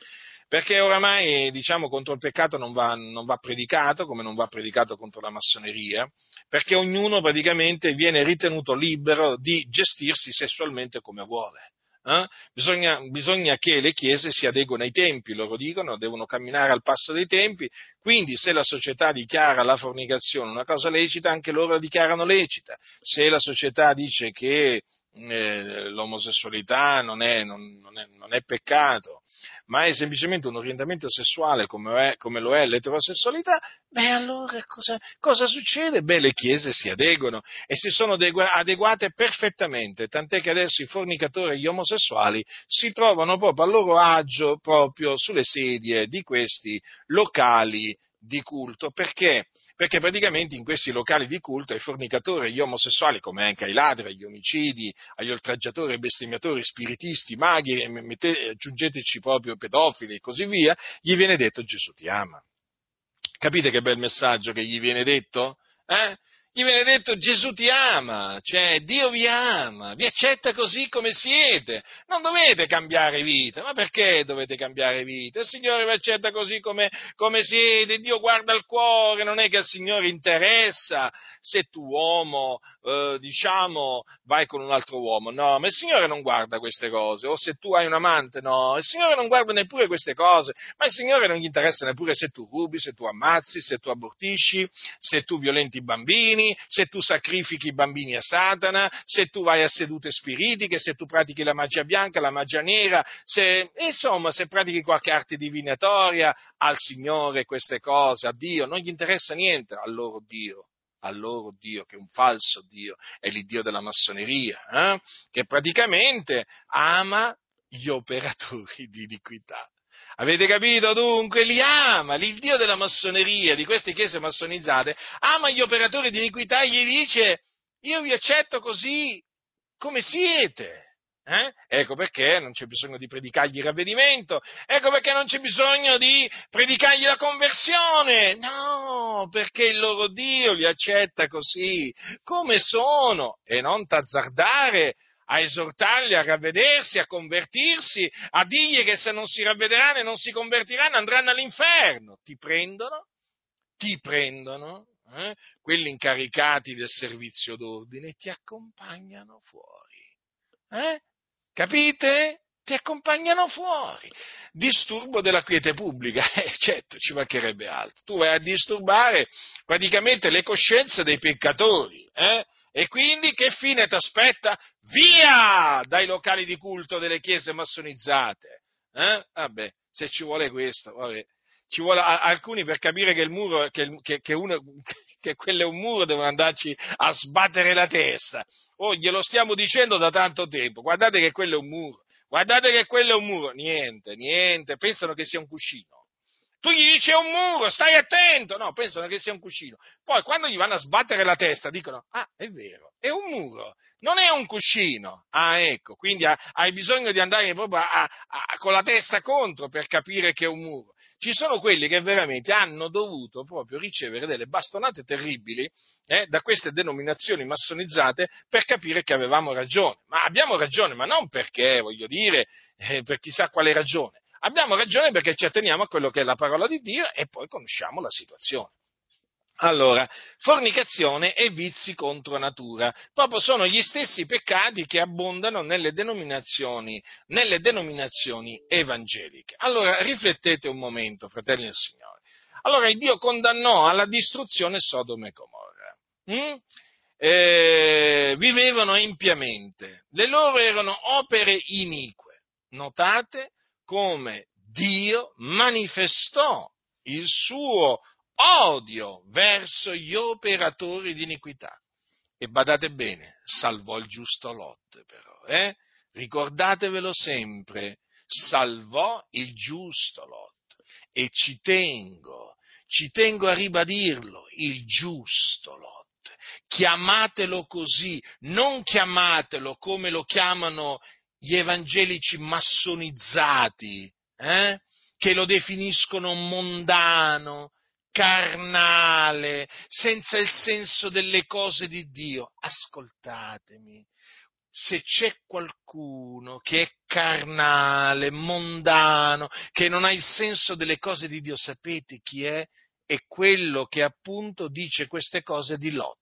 Perché oramai, diciamo, contro il peccato non va, non va predicato, come non va predicato contro la massoneria, perché ognuno praticamente viene ritenuto libero di gestirsi sessualmente come vuole. Eh? Bisogna, bisogna, che le chiese si adeguino ai tempi, loro dicono, devono camminare al passo dei tempi, quindi se la società dichiara la fornicazione una cosa lecita, anche loro la dichiarano lecita. Se la società dice che eh, l'omosessualità non è, non, non, è, non è, peccato, ma è semplicemente un orientamento sessuale come, è, come lo è l'eterosessualità, beh allora cosa, cosa, succede? Beh le chiese si adeguano e si sono adeguate perfettamente, tant'è che adesso i fornicatori e gli omosessuali si trovano proprio a loro agio proprio sulle sedie di questi locali di culto, perché? Perché praticamente in questi locali di culto ai fornicatori, agli omosessuali, come anche ai ladri, agli omicidi, agli oltraggiatori, ai bestemmiatori, spiritisti, maghi, mettete, aggiungeteci proprio pedofili e così via, gli viene detto Gesù ti ama. Capite che bel messaggio che gli viene detto? Eh? Gli viene detto Gesù ti ama, cioè Dio vi ama, vi accetta così come siete, non dovete cambiare vita, ma perché dovete cambiare vita? Il Signore vi accetta così come, come siete, Dio guarda il cuore, non è che al Signore interessa se tu uomo, eh, diciamo, vai con un altro uomo, no, ma il Signore non guarda queste cose, o se tu hai un amante, no, il Signore non guarda neppure queste cose, ma il Signore non gli interessa neppure se tu rubi, se tu ammazzi, se tu abortisci, se tu violenti i bambini, se tu sacrifichi i bambini a Satana, se tu vai a sedute spiritiche, se tu pratichi la magia bianca, la magia nera, se, insomma, se pratichi qualche arte divinatoria al Signore queste cose, a Dio, non gli interessa niente al loro Dio al loro Dio, che è un falso Dio, è l'Iddio della massoneria, eh? che praticamente ama gli operatori di iniquità. Avete capito? Dunque li ama, il Dio della massoneria, di queste chiese massonizzate, ama gli operatori di iniquità e gli dice io vi accetto così come siete. Eh? Ecco perché non c'è bisogno di predicargli il ravvedimento, ecco perché non c'è bisogno di predicargli la conversione, no, perché il loro Dio li accetta così come sono e non t'azzardare a esortarli a ravvedersi, a convertirsi, a dirgli che se non si ravvederanno e non si convertiranno andranno all'inferno. Ti prendono, ti prendono, eh, quelli incaricati del servizio d'ordine, ti accompagnano fuori. Eh? Capite? Ti accompagnano fuori. Disturbo della quiete pubblica, [LAUGHS] eh, certo, ci mancherebbe altro. Tu vai a disturbare praticamente le coscienze dei peccatori, eh? E quindi che fine ti aspetta? Via dai locali di culto delle chiese massonizzate. Eh? Vabbè, se ci vuole questo, vabbè. Ci vuole alcuni per capire che il muro, che, che, che, uno, [LAUGHS] che quello è un muro, devono andarci a sbattere la testa. Oh, glielo stiamo dicendo da tanto tempo. Guardate che quello è un muro. Guardate che quello è un muro. Niente, niente. Pensano che sia un cuscino. Tu gli dici è un muro, stai attento. No, pensano che sia un cuscino. Poi quando gli vanno a sbattere la testa dicono, ah, è vero, è un muro, non è un cuscino. Ah, ecco, quindi hai bisogno di andare proprio a, a, a, con la testa contro per capire che è un muro. Ci sono quelli che veramente hanno dovuto proprio ricevere delle bastonate terribili eh, da queste denominazioni massonizzate per capire che avevamo ragione. Ma abbiamo ragione, ma non perché, voglio dire, eh, per chissà quale ragione Abbiamo ragione perché ci atteniamo a quello che è la parola di Dio e poi conosciamo la situazione. Allora, fornicazione e vizi contro natura, proprio sono gli stessi peccati che abbondano nelle denominazioni, nelle denominazioni evangeliche. Allora, riflettete un momento, fratelli del Signore. Allora, Dio condannò alla distruzione Sodoma e Gomorra. Mm? Eh, vivevano impiamente, le loro erano opere inique. Notate come Dio manifestò il suo odio verso gli operatori di iniquità. E badate bene, salvò il giusto Lot però, eh? Ricordatevelo sempre, salvò il giusto Lot. E ci tengo, ci tengo a ribadirlo, il giusto Lot. Chiamatelo così, non chiamatelo come lo chiamano gli evangelici massonizzati, eh? che lo definiscono mondano, carnale, senza il senso delle cose di Dio. Ascoltatemi, se c'è qualcuno che è carnale, mondano, che non ha il senso delle cose di Dio, sapete chi è? È quello che appunto dice queste cose di Lot.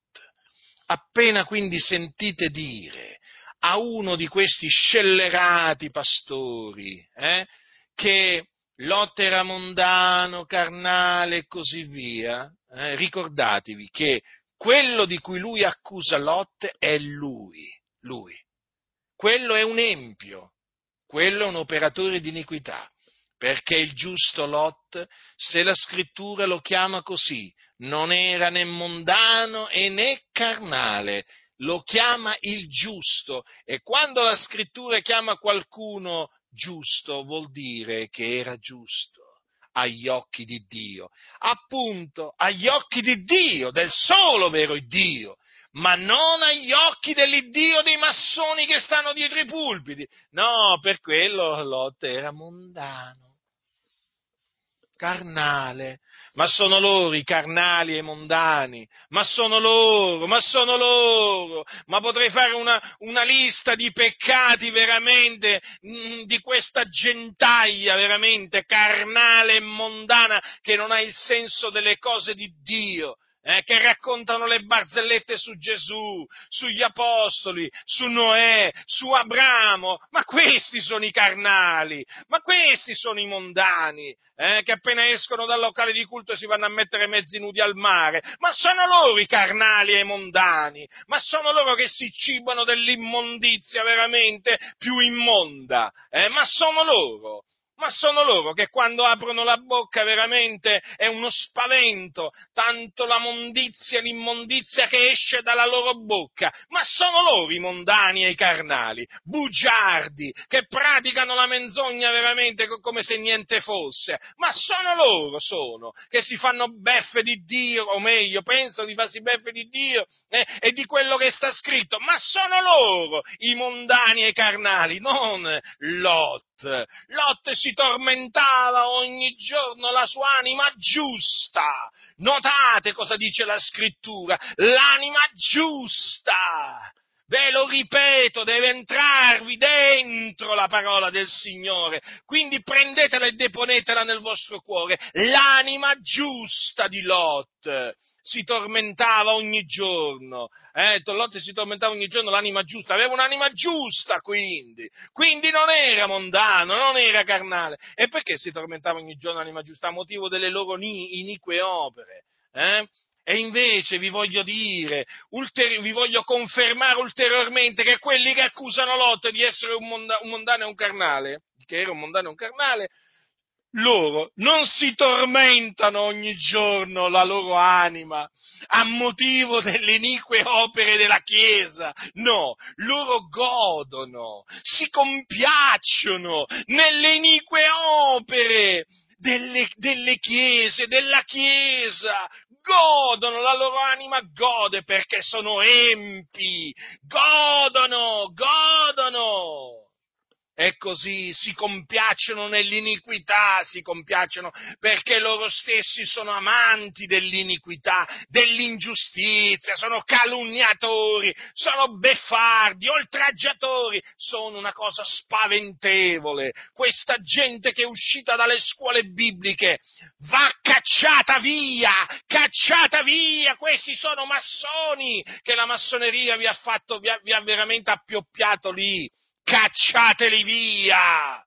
Appena quindi sentite dire a uno di questi scellerati pastori, eh, che Lot era mondano, carnale e così via, eh, ricordatevi che quello di cui lui accusa Lot è lui, lui. Quello è un empio, quello è un operatore di iniquità, perché il giusto Lot, se la scrittura lo chiama così, non era né mondano e né carnale, lo chiama il giusto e quando la scrittura chiama qualcuno giusto vuol dire che era giusto agli occhi di Dio, appunto agli occhi di Dio, del solo vero Dio, ma non agli occhi dell'Iddio dei massoni che stanno dietro i pulpiti. No, per quello Lot era mondano carnale, ma sono loro i carnali e i mondani, ma sono loro, ma sono loro, ma potrei fare una, una lista di peccati veramente, mh, mm, di questa gentaglia veramente carnale e mondana che non ha il senso delle cose di Dio eh, che raccontano le barzellette su Gesù, sugli apostoli, su Noè, su Abramo, ma questi sono i carnali, ma questi sono i mondani, eh, che appena escono dal locale di culto si vanno a mettere mezzi nudi al mare, ma sono loro i carnali e i mondani, ma sono loro che si cibano dell'immondizia veramente più immonda, eh, ma sono loro ma sono loro che quando aprono la bocca veramente è uno spavento, tanto la mondizia, l'immondizia che esce dalla loro bocca, ma sono loro i mondani e i carnali, bugiardi, che praticano la menzogna veramente come se niente fosse, ma sono loro, sono, che si fanno beffe di Dio, o meglio, pensano di farsi beffe di Dio eh, e di quello che sta scritto, ma sono loro i mondani e i carnali, non Lot. Lot si tormentava ogni giorno la sua anima giusta. Notate cosa dice la scrittura, l'anima giusta. Ve lo ripeto, deve entrarvi dentro la parola del Signore, quindi prendetela e deponetela nel vostro cuore, l'anima giusta di Lot si tormentava ogni giorno, eh, Lot si tormentava ogni giorno l'anima giusta, aveva un'anima giusta quindi, quindi non era mondano, non era carnale. E perché si tormentava ogni giorno l'anima giusta? A motivo delle loro inique opere. Eh? E invece vi voglio dire, ulteri- vi voglio confermare ulteriormente che quelli che accusano Lot di essere un, monda- un mondano e un carnale, che era un mondano e un carnale, loro non si tormentano ogni giorno la loro anima a motivo delle inique opere della Chiesa, no, loro godono, si compiacciono nelle inique opere delle, delle chiese, della Chiesa, godono, la loro anima gode perché sono empi, godono, godono e così si compiacciono nell'iniquità, si compiacciono perché loro stessi sono amanti dell'iniquità, dell'ingiustizia, sono calunniatori, sono beffardi, oltraggiatori, sono una cosa spaventevole. Questa gente che è uscita dalle scuole bibliche va cacciata via, cacciata via, questi sono massoni che la massoneria vi ha fatto, vi ha, vi ha veramente appioppiato lì cacciateli via!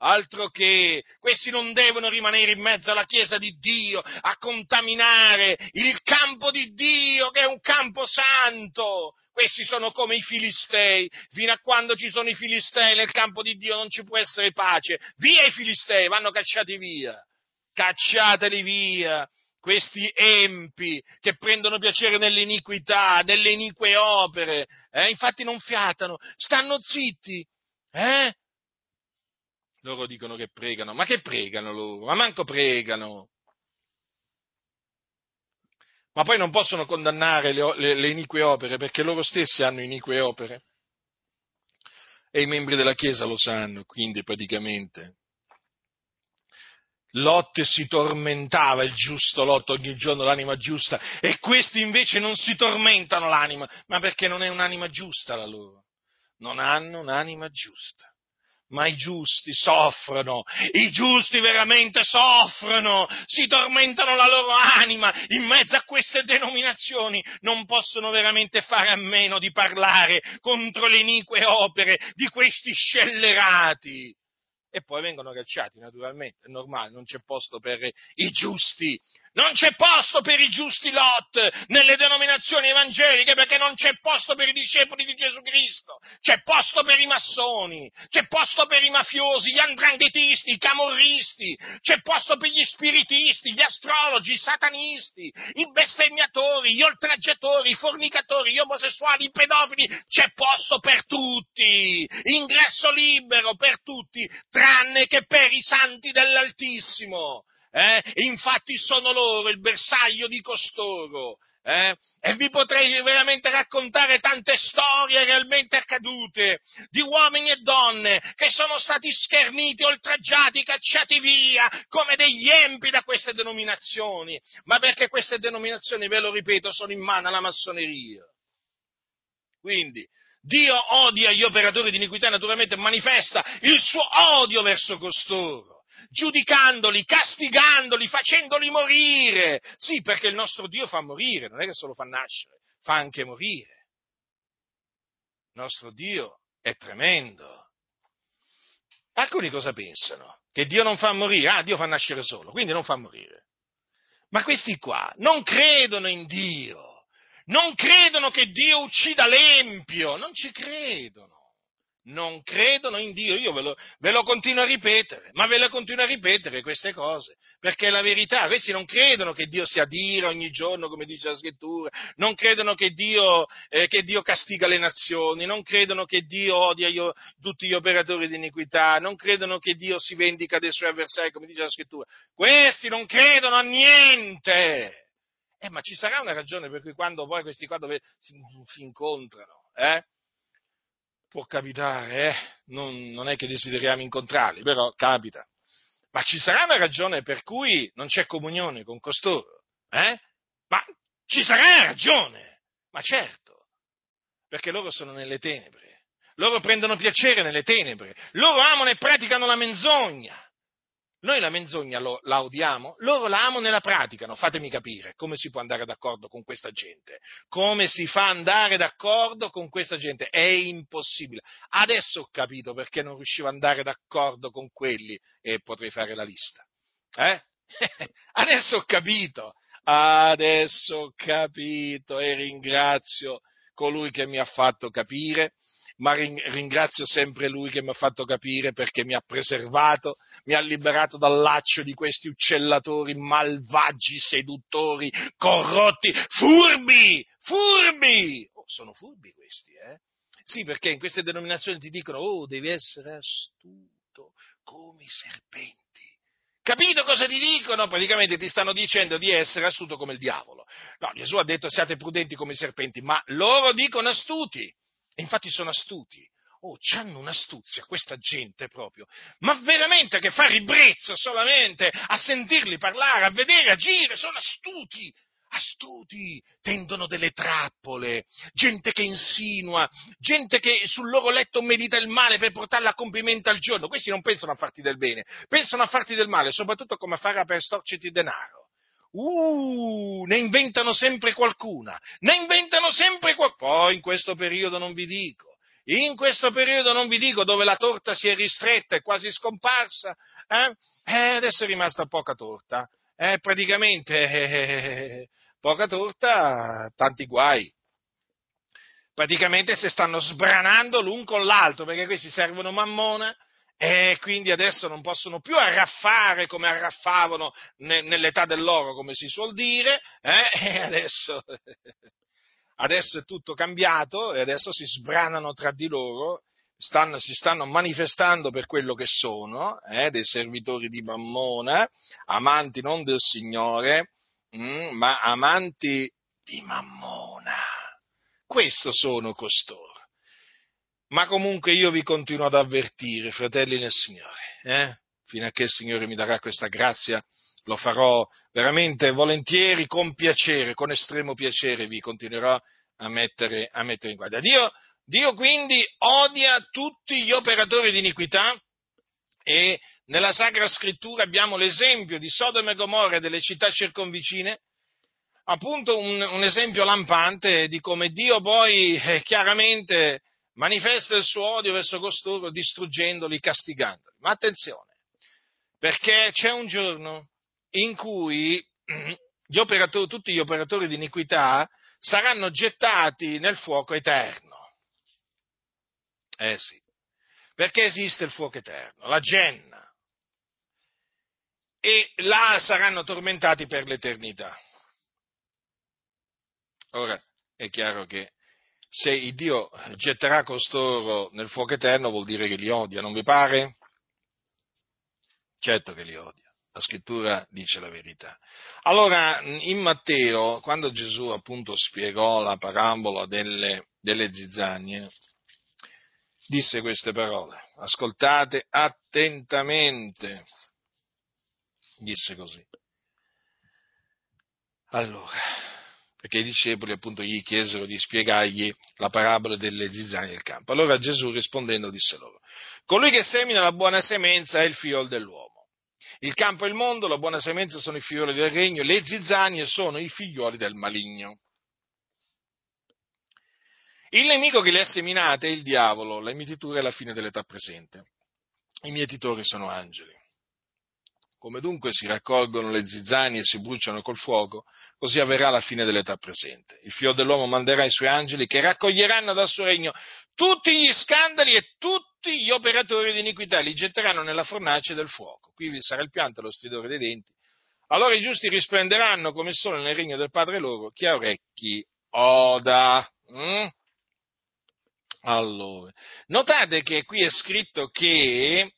Altro che questi non devono rimanere in mezzo alla Chiesa di Dio a contaminare il campo di Dio che è un campo santo. Questi sono come i filistei. Fino a quando ci sono i filistei nel campo di Dio non ci può essere pace. Via i filistei, vanno cacciati via. Cacciateli via questi empi che prendono piacere nell'iniquità, nelle inique opere, eh? infatti non fiatano, stanno zitti, eh? Loro dicono che pregano, ma che pregano loro? Ma manco pregano. Ma poi non possono condannare le, le, le inique opere perché loro stessi hanno inique opere. E i membri della Chiesa lo sanno, quindi praticamente Lot si tormentava, il giusto Lot, ogni giorno l'anima giusta, e questi invece non si tormentano l'anima, ma perché non è un'anima giusta la loro. Non hanno un'anima giusta. Ma i giusti soffrono, i giusti veramente soffrono, si tormentano la loro anima in mezzo a queste denominazioni, non possono veramente fare a meno di parlare contro le inique opere di questi scellerati e poi vengono cacciati, naturalmente, è normale, non c'è posto per i giusti, non c'è posto per i giusti Lot nelle denominazioni evangeliche perché non c'è posto per i discepoli di Gesù Cristo, c'è posto per i massoni, c'è posto per i mafiosi, gli andranghetisti, i camorristi, c'è posto per gli spiritisti, gli astrologi, i satanisti, i bestemmiatori, gli oltraggiatori, i fornicatori, gli omosessuali, i pedofili, c'è posto per tutti, ingresso libero per tutti, tranne che per i santi dell'Altissimo. Eh? Infatti sono loro il bersaglio di costoro. Eh? E vi potrei veramente raccontare tante storie realmente accadute di uomini e donne che sono stati scherniti, oltraggiati, cacciati via come degli empi da queste denominazioni, ma perché queste denominazioni, ve lo ripeto, sono in mano alla massoneria. Quindi, Dio odia gli operatori di iniquità, naturalmente manifesta il suo odio verso costoro giudicandoli, castigandoli, facendoli morire. Sì, perché il nostro Dio fa morire, non è che solo fa nascere, fa anche morire. Il nostro Dio è tremendo. Alcuni cosa pensano? Che Dio non fa morire? Ah, Dio fa nascere solo, quindi non fa morire. Ma questi qua non credono in Dio, non credono che Dio uccida l'empio, non ci credono non credono in Dio. Io ve lo, ve lo, continuo a ripetere, ma ve lo continuo a ripetere queste cose, perché è la verità. Questi non credono che Dio sia Dio ogni giorno, come dice la scrittura, non credono che Dio, eh, che Dio castiga le nazioni, non credono che Dio odia io, tutti gli operatori di iniquità, non credono che Dio si vendica dei suoi avversari, come dice la scrittura. Questi non credono a niente. Eh, ma ci sarà una ragione per cui quando poi questi qua dove si, si incontrano, eh? Può capitare, eh? non, non, è che desideriamo incontrarli, però capita. Ma ci sarà una ragione per cui non c'è comunione con costoro? Eh? Ma ci sarà una ragione, ma certo, perché loro sono nelle tenebre, loro prendono piacere nelle tenebre, loro amano e praticano la menzogna. Noi la menzogna lo, la odiamo, loro la amano e la praticano. Fatemi capire come si può andare d'accordo con questa gente. Come si fa andare d'accordo con questa gente? È impossibile. Adesso ho capito perché non riuscivo ad andare d'accordo con quelli e potrei fare la lista. Eh? [LAUGHS] Adesso ho capito. adesso ho capito e ringrazio colui che mi ha fatto capire ma ringrazio sempre Lui che mi ha fatto capire perché mi ha preservato, mi ha liberato dal laccio di questi uccellatori malvagi, seduttori, corrotti, furbi, furbi! Oh, sono furbi questi, eh? Sì, perché in queste denominazioni ti dicono, oh, devi essere astuto come i serpenti. Capito cosa ti dicono? Praticamente ti stanno dicendo di essere astuto come il diavolo. No, Gesù ha detto siate prudenti come i serpenti, ma loro dicono astuti. E infatti sono astuti. Oh, hanno un'astuzia questa gente proprio. Ma veramente che fa ribrezzo solamente a sentirli parlare, a vedere, agire, sono astuti. Astuti, tendono delle trappole, gente che insinua, gente che sul loro letto medita il male per portarla a compimento al giorno. Questi non pensano a farti del bene, pensano a farti del male, soprattutto come a fare per storcerti denaro. Uh, ne inventano sempre qualcuna, ne inventano sempre qualcuna. Poi in questo periodo non vi dico, in questo periodo non vi dico dove la torta si è ristretta, è quasi scomparsa, eh? Eh, adesso è rimasta poca torta, eh, praticamente eh, poca torta, tanti guai. Praticamente si stanno sbranando l'un con l'altro perché questi servono mammona e quindi adesso non possono più arraffare come arraffavano ne, nell'età dell'oro, come si suol dire, eh? [LAUGHS] e adesso, adesso, è tutto cambiato e adesso si sbranano tra di loro, stanno, si stanno manifestando per quello che sono, eh? dei servitori di Mammona, amanti non del Signore, mm, ma amanti di Mammona. Questo sono costoro. Ma comunque io vi continuo ad avvertire, fratelli nel Signore, eh? fino a che il Signore mi darà questa grazia, lo farò veramente volentieri, con piacere, con estremo piacere vi continuerò a mettere, a mettere in guardia. Dio, Dio quindi odia tutti gli operatori di iniquità e nella Sacra Scrittura abbiamo l'esempio di Sodoma e Gomorra e delle città circonvicine, appunto un, un esempio lampante di come Dio poi eh, chiaramente manifesta il suo odio verso costoro distruggendoli, castigandoli. Ma attenzione, perché c'è un giorno in cui gli tutti gli operatori di iniquità saranno gettati nel fuoco eterno. Eh sì, perché esiste il fuoco eterno, la genna. E là saranno tormentati per l'eternità. Ora, è chiaro che se il Dio getterà costoro nel fuoco eterno vuol dire che li odia, non vi pare? Certo che li odia. La scrittura dice la verità. Allora, in Matteo, quando Gesù appunto spiegò la parabola delle, delle zizzagne, disse queste parole. Ascoltate attentamente. Disse così. Allora, perché i discepoli appunto gli chiesero di spiegargli la parabola delle zizzanie del campo. Allora Gesù rispondendo disse loro, colui che semina la buona semenza è il figlio dell'uomo. Il campo e il mondo, la buona semenza sono i figlioli del regno, le zizzanie sono i figlioli del maligno. Il nemico che le ha seminate è il diavolo, la mietitura è la fine dell'età presente. I mietitori sono angeli. Come dunque si raccolgono le zizzanie e si bruciano col fuoco, così avverrà la fine dell'età presente. Il figlio dell'uomo manderà i suoi angeli che raccoglieranno dal suo regno tutti gli scandali e tutti gli operatori di iniquità, li getteranno nella fornace del fuoco. Qui vi sarà il pianto e lo stridore dei denti. Allora i giusti risplenderanno come sole nel regno del Padre loro. Chi ha orecchi, oda. Mm? Allora, notate che qui è scritto che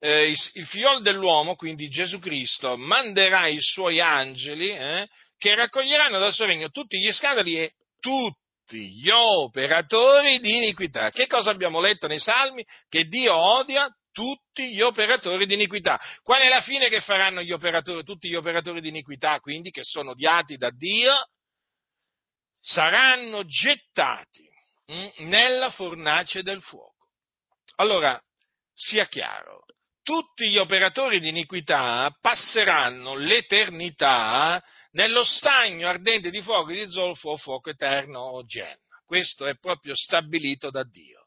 eh, il, figliolo dell'uomo, quindi Gesù Cristo, manderà i suoi angeli eh, che raccoglieranno dal suo regno tutti gli scandali e tutti gli operatori di iniquità. Che cosa abbiamo letto nei Salmi? Che Dio odia tutti gli operatori di iniquità. Qual è la fine che faranno gli tutti gli operatori di iniquità, quindi che sono odiati da Dio? Saranno gettati mm, nella fornace del fuoco. Allora, sia chiaro, tutti gli operatori di iniquità passeranno l'eternità nello stagno ardente di fuoco di zolfo o fuoco eterno o genna. Questo è proprio stabilito da Dio.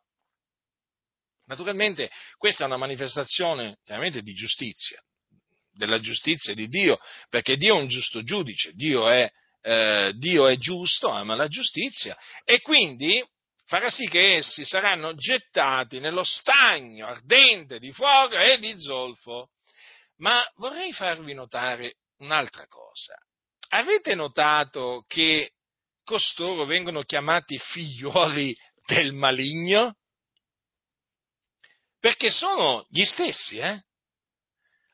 Naturalmente questa è una manifestazione chiaramente di giustizia, della giustizia di Dio, perché Dio è un giusto giudice, Dio è, eh, Dio è giusto, ama la giustizia e quindi farà sì che essi saranno gettati nello stagno ardente di fuoco e di zolfo. Ma vorrei farvi notare un'altra cosa. Avete notato che costoro vengono chiamati figliuoli del maligno? Perché sono gli stessi, eh?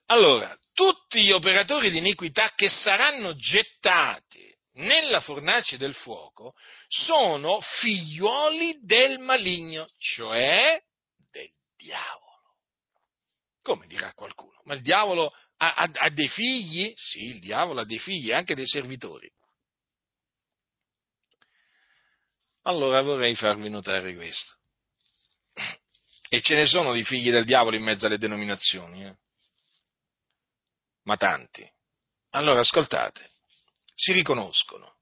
Allora, tutti gli operatori di iniquità che saranno gettati nella fornace del fuoco sono figliuoli del maligno, cioè del diavolo. Come dirà qualcuno? Ma il diavolo ha, ha, ha dei figli? Sì, il diavolo ha dei figli anche dei servitori. Allora vorrei farvi notare questo. E ce ne sono di figli del diavolo in mezzo alle denominazioni, eh? ma tanti. Allora ascoltate, si riconoscono.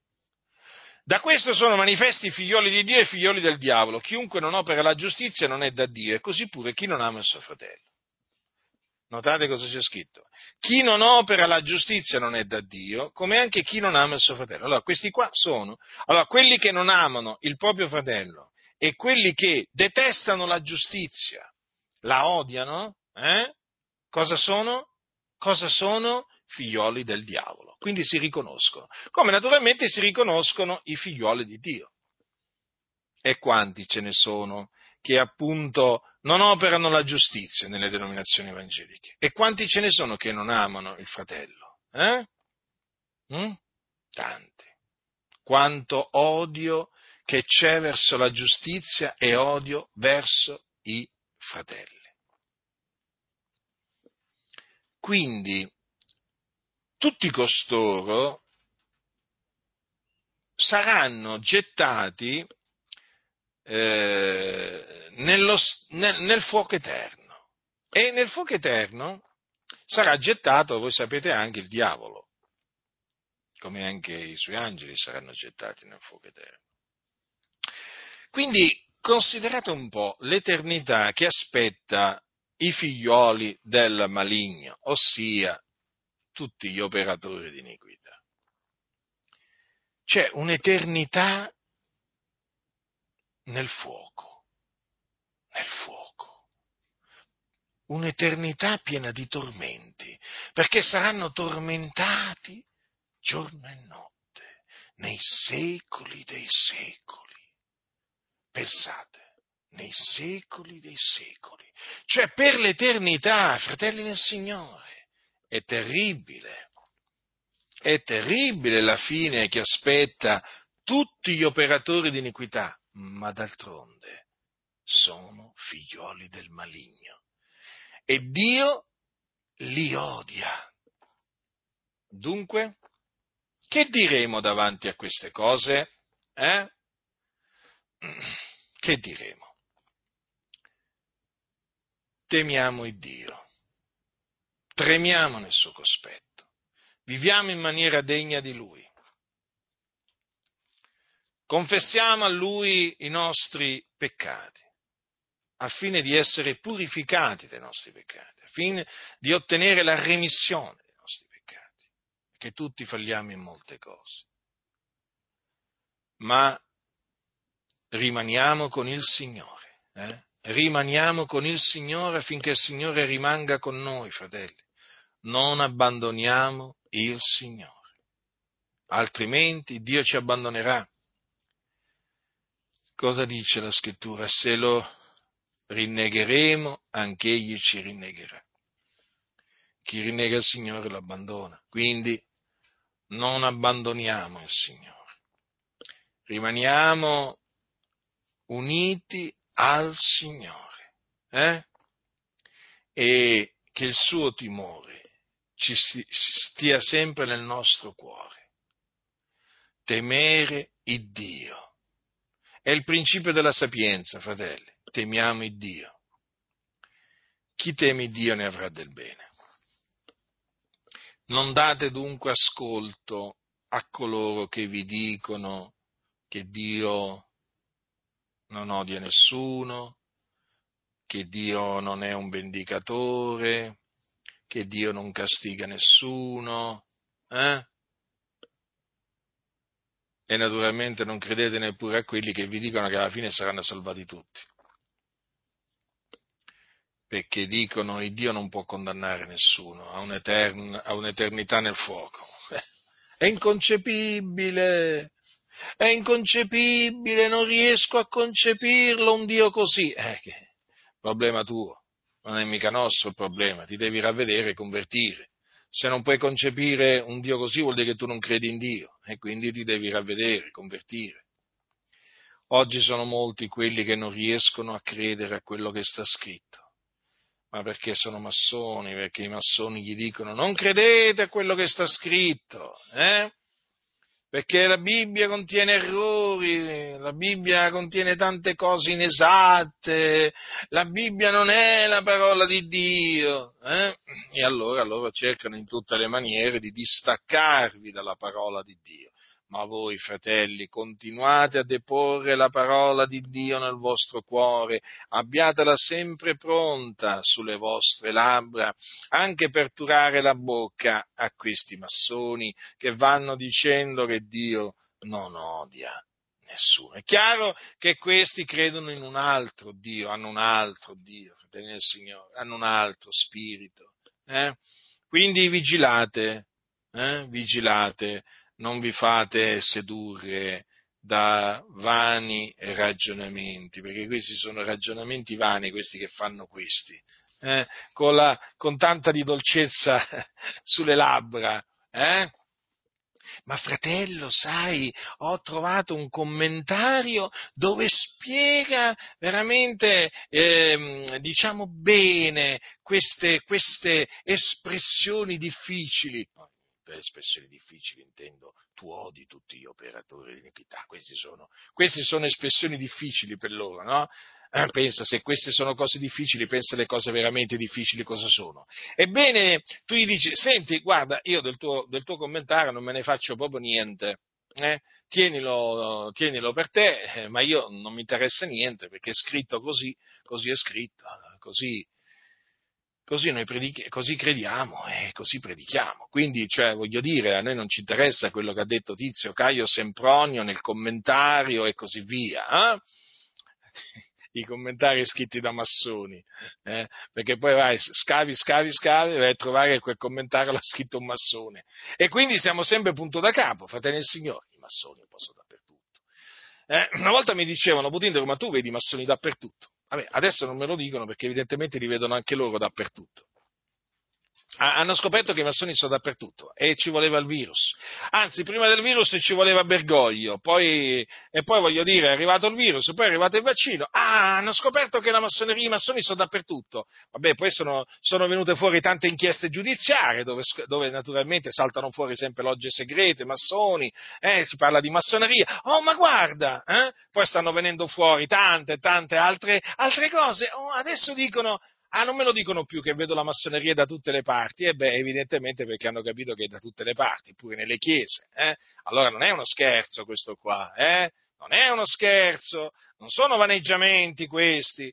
Da questo sono manifesti i figlioli di Dio e i figlioli del diavolo. Chiunque non opera la giustizia non è da Dio, e così pure chi non ama il suo fratello. Notate cosa c'è scritto. Chi non opera la giustizia non è da Dio, come anche chi non ama il suo fratello. Allora, questi qua sono, allora, quelli che non amano il proprio fratello e quelli che detestano la giustizia, la odiano, eh? cosa sono? Cosa sono? Figlioli del diavolo. Quindi si riconoscono, come naturalmente si riconoscono i figlioli di Dio. E quanti ce ne sono che appunto non operano la giustizia nelle denominazioni evangeliche? E quanti ce ne sono che non amano il fratello? Eh? Mm? Tanti. Quanto odio che c'è verso la giustizia e odio verso i fratelli. Quindi tutti costoro saranno gettati eh, nello, nel, nel fuoco eterno e nel fuoco eterno sarà gettato, voi sapete, anche il diavolo, come anche i suoi angeli saranno gettati nel fuoco eterno. Quindi considerate un po' l'eternità che aspetta i figlioli del maligno, ossia tutti gli operatori di iniquità. C'è un'eternità nel fuoco, nel fuoco, un'eternità piena di tormenti, perché saranno tormentati giorno e notte, nei secoli dei secoli. Pensate, nei secoli dei secoli, cioè per l'eternità, fratelli del Signore. È terribile. È terribile la fine che aspetta tutti gli operatori di iniquità, ma d'altronde sono figlioli del maligno. E Dio li odia. Dunque, che diremo davanti a queste cose? Eh? Che diremo? Temiamo il Dio tremiamo nel suo cospetto, viviamo in maniera degna di Lui, confessiamo a Lui i nostri peccati, al fine di essere purificati dai nostri peccati, al fine di ottenere la remissione dei nostri peccati, perché tutti falliamo in molte cose. Ma rimaniamo con il Signore, eh? rimaniamo con il Signore affinché il Signore rimanga con noi, fratelli non abbandoniamo il Signore, altrimenti Dio ci abbandonerà. Cosa dice la scrittura? Se lo rinnegheremo, anche Egli ci rinnegherà. Chi rinnega il Signore lo abbandona. Quindi non abbandoniamo il Signore. Rimaniamo uniti al Signore. Eh? E che il suo timore ci stia sempre nel nostro cuore. Temere il Dio. È il principio della sapienza, fratelli. Temiamo il Dio. Chi teme il Dio ne avrà del bene. Non date dunque ascolto a coloro che vi dicono che Dio non odia nessuno, che Dio non è un vendicatore, che Dio non castiga nessuno, eh? E naturalmente non credete neppure a quelli che vi dicono che alla fine saranno salvati tutti. Perché dicono che Dio non può condannare nessuno a, un'etern- a un'eternità nel fuoco. È inconcepibile, è inconcepibile, non riesco a concepirlo un Dio così. Eh, che problema tuo, non è mica nostro il problema, ti devi ravvedere e convertire. Se non puoi concepire un Dio così vuol dire che tu non credi in Dio e quindi ti devi ravvedere, convertire. Oggi sono molti quelli che non riescono a credere a quello che sta scritto, ma perché sono massoni, perché i massoni gli dicono non credete a quello che sta scritto, eh? Perché la Bibbia contiene errori, la Bibbia contiene tante cose inesatte, la Bibbia non è la parola di Dio. Eh? E allora loro cercano in tutte le maniere di distaccarvi dalla parola di Dio. Ma voi, fratelli, continuate a deporre la parola di Dio nel vostro cuore, abbiatela sempre pronta sulle vostre labbra, anche per turare la bocca a questi massoni che vanno dicendo che Dio non odia nessuno. È chiaro che questi credono in un altro Dio, hanno un altro Dio, fratelli del Signore, hanno un altro spirito. Eh? Quindi vigilate, eh? vigilate non vi fate sedurre da vani ragionamenti, perché questi sono ragionamenti vani, questi che fanno questi, eh? con, la, con, tanta di dolcezza [LAUGHS] sulle labbra. Eh? Ma fratello, sai, ho trovato un commentario dove spiega veramente, eh, diciamo bene, queste, queste espressioni difficili per espressioni difficili intendo tu odi tutti gli operatori di iniquità, queste sono, queste sono espressioni difficili per loro, no? Eh, pensa, se queste sono cose difficili, pensa alle cose veramente difficili cosa sono. Ebbene, tu gli dici, senti, guarda, io del tuo, del tuo commentario non me ne faccio proprio niente, eh? tienilo, tienilo, per te, eh, ma io non mi interessa niente perché è scritto così, così è scritto, così così noi predichi- così crediamo e così predichiamo. Quindi, cioè, voglio dire, a noi non ci interessa quello che ha detto Tizio Caio Sempronio nel commentario e così via. Eh? [LAUGHS] I commentari scritti da massoni, eh? perché poi vai, scavi, scavi, scavi, vai a trovare quel commentario [LAUGHS] l'ha scritto un massone. E quindi siamo sempre punto da capo, fratelli del Signore, i massoni un po' dappertutto. Eh, una volta mi dicevano, Putindro, ma tu vedi i massoni dappertutto. Vabbè, adesso non me lo dicono perché evidentemente li vedono anche loro dappertutto hanno scoperto che i massoni sono dappertutto e ci voleva il virus. Anzi, prima del virus ci voleva Bergoglio, poi, e poi voglio dire, è arrivato il virus, poi è arrivato il vaccino. Ah, hanno scoperto che la massoneria, i massoni sono dappertutto. Vabbè, poi sono, sono venute fuori tante inchieste giudiziarie dove, dove, naturalmente saltano fuori sempre logge segrete, massoni, eh, si parla di massoneria. Oh, ma guarda, eh? poi stanno venendo fuori tante, tante altre, altre cose. Oh, adesso dicono, Ah, non me lo dicono più che vedo la massoneria da tutte le parti? E beh, evidentemente perché hanno capito che è da tutte le parti, pure nelle chiese. Eh? Allora non è uno scherzo questo qua, eh? Non è uno scherzo, non sono vaneggiamenti questi.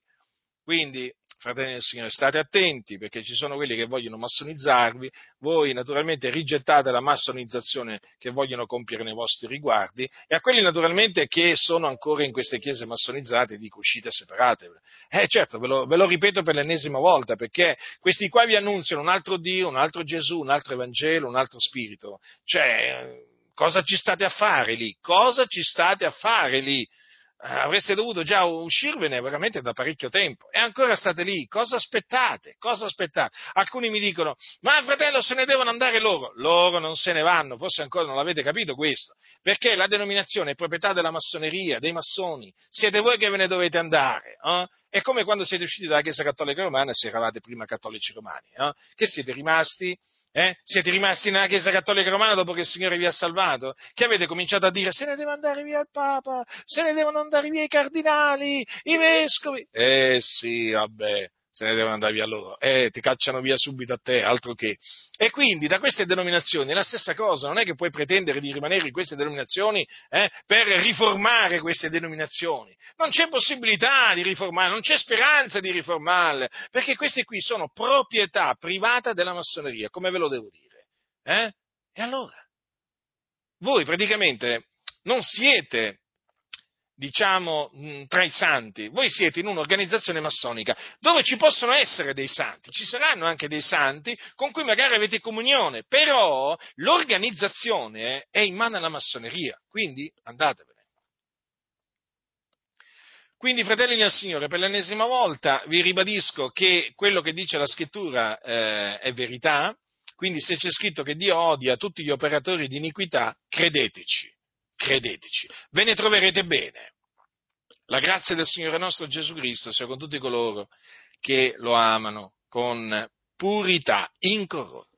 Quindi fratelli del Signore, state attenti perché ci sono quelli che vogliono massonizzarvi, voi naturalmente rigettate la massonizzazione che vogliono compiere nei vostri riguardi e a quelli naturalmente che sono ancora in queste chiese massonizzate dico uscite e separatevi. Eh certo, ve lo, ve lo ripeto per l'ennesima volta perché questi qua vi annunziano un altro Dio, un altro Gesù, un altro Evangelo, un altro Spirito. Cioè, cosa ci state a fare lì? Cosa ci state a fare lì? Eh, avreste dovuto già uscirvene veramente da parecchio tempo e ancora state lì, cosa aspettate? Cosa aspettate? Alcuni mi dicono, ma fratello se ne devono andare loro, loro non se ne vanno, forse ancora non l'avete capito questo, perché la denominazione è proprietà della massoneria, dei massoni, siete voi che ve ne dovete andare, eh? è come quando siete usciti dalla Chiesa Cattolica Romana se eravate prima cattolici romani, eh? che siete rimasti eh? Siete rimasti nella Chiesa Cattolica Romana dopo che il Signore vi ha salvato? Che avete cominciato a dire se ne deve andare via il Papa, se ne devono andare via i cardinali, i vescovi? Eh sì, vabbè, se ne devono andare via loro, eh, ti cacciano via subito a te, altro che. E quindi da queste denominazioni è la stessa cosa, non è che puoi pretendere di rimanere in queste denominazioni eh, per riformare queste denominazioni. Non c'è possibilità di riformarle, non c'è speranza di riformarle, perché queste qui sono proprietà privata della massoneria, come ve lo devo dire. Eh? E allora? Voi praticamente non siete diciamo, tra i santi. Voi siete in un'organizzazione massonica dove ci possono essere dei santi, ci saranno anche dei santi con cui magari avete comunione, però l'organizzazione è in mano alla massoneria, quindi andatevene. Quindi, fratelli del Signore, per l'ennesima volta vi ribadisco che quello che dice la scrittura eh, è verità, quindi se c'è scritto che Dio odia tutti gli operatori di iniquità, credeteci credeteci, ve ne troverete bene. La grazia del Signore nostro Gesù Cristo sia con tutti coloro che lo amano con purità incorrotta.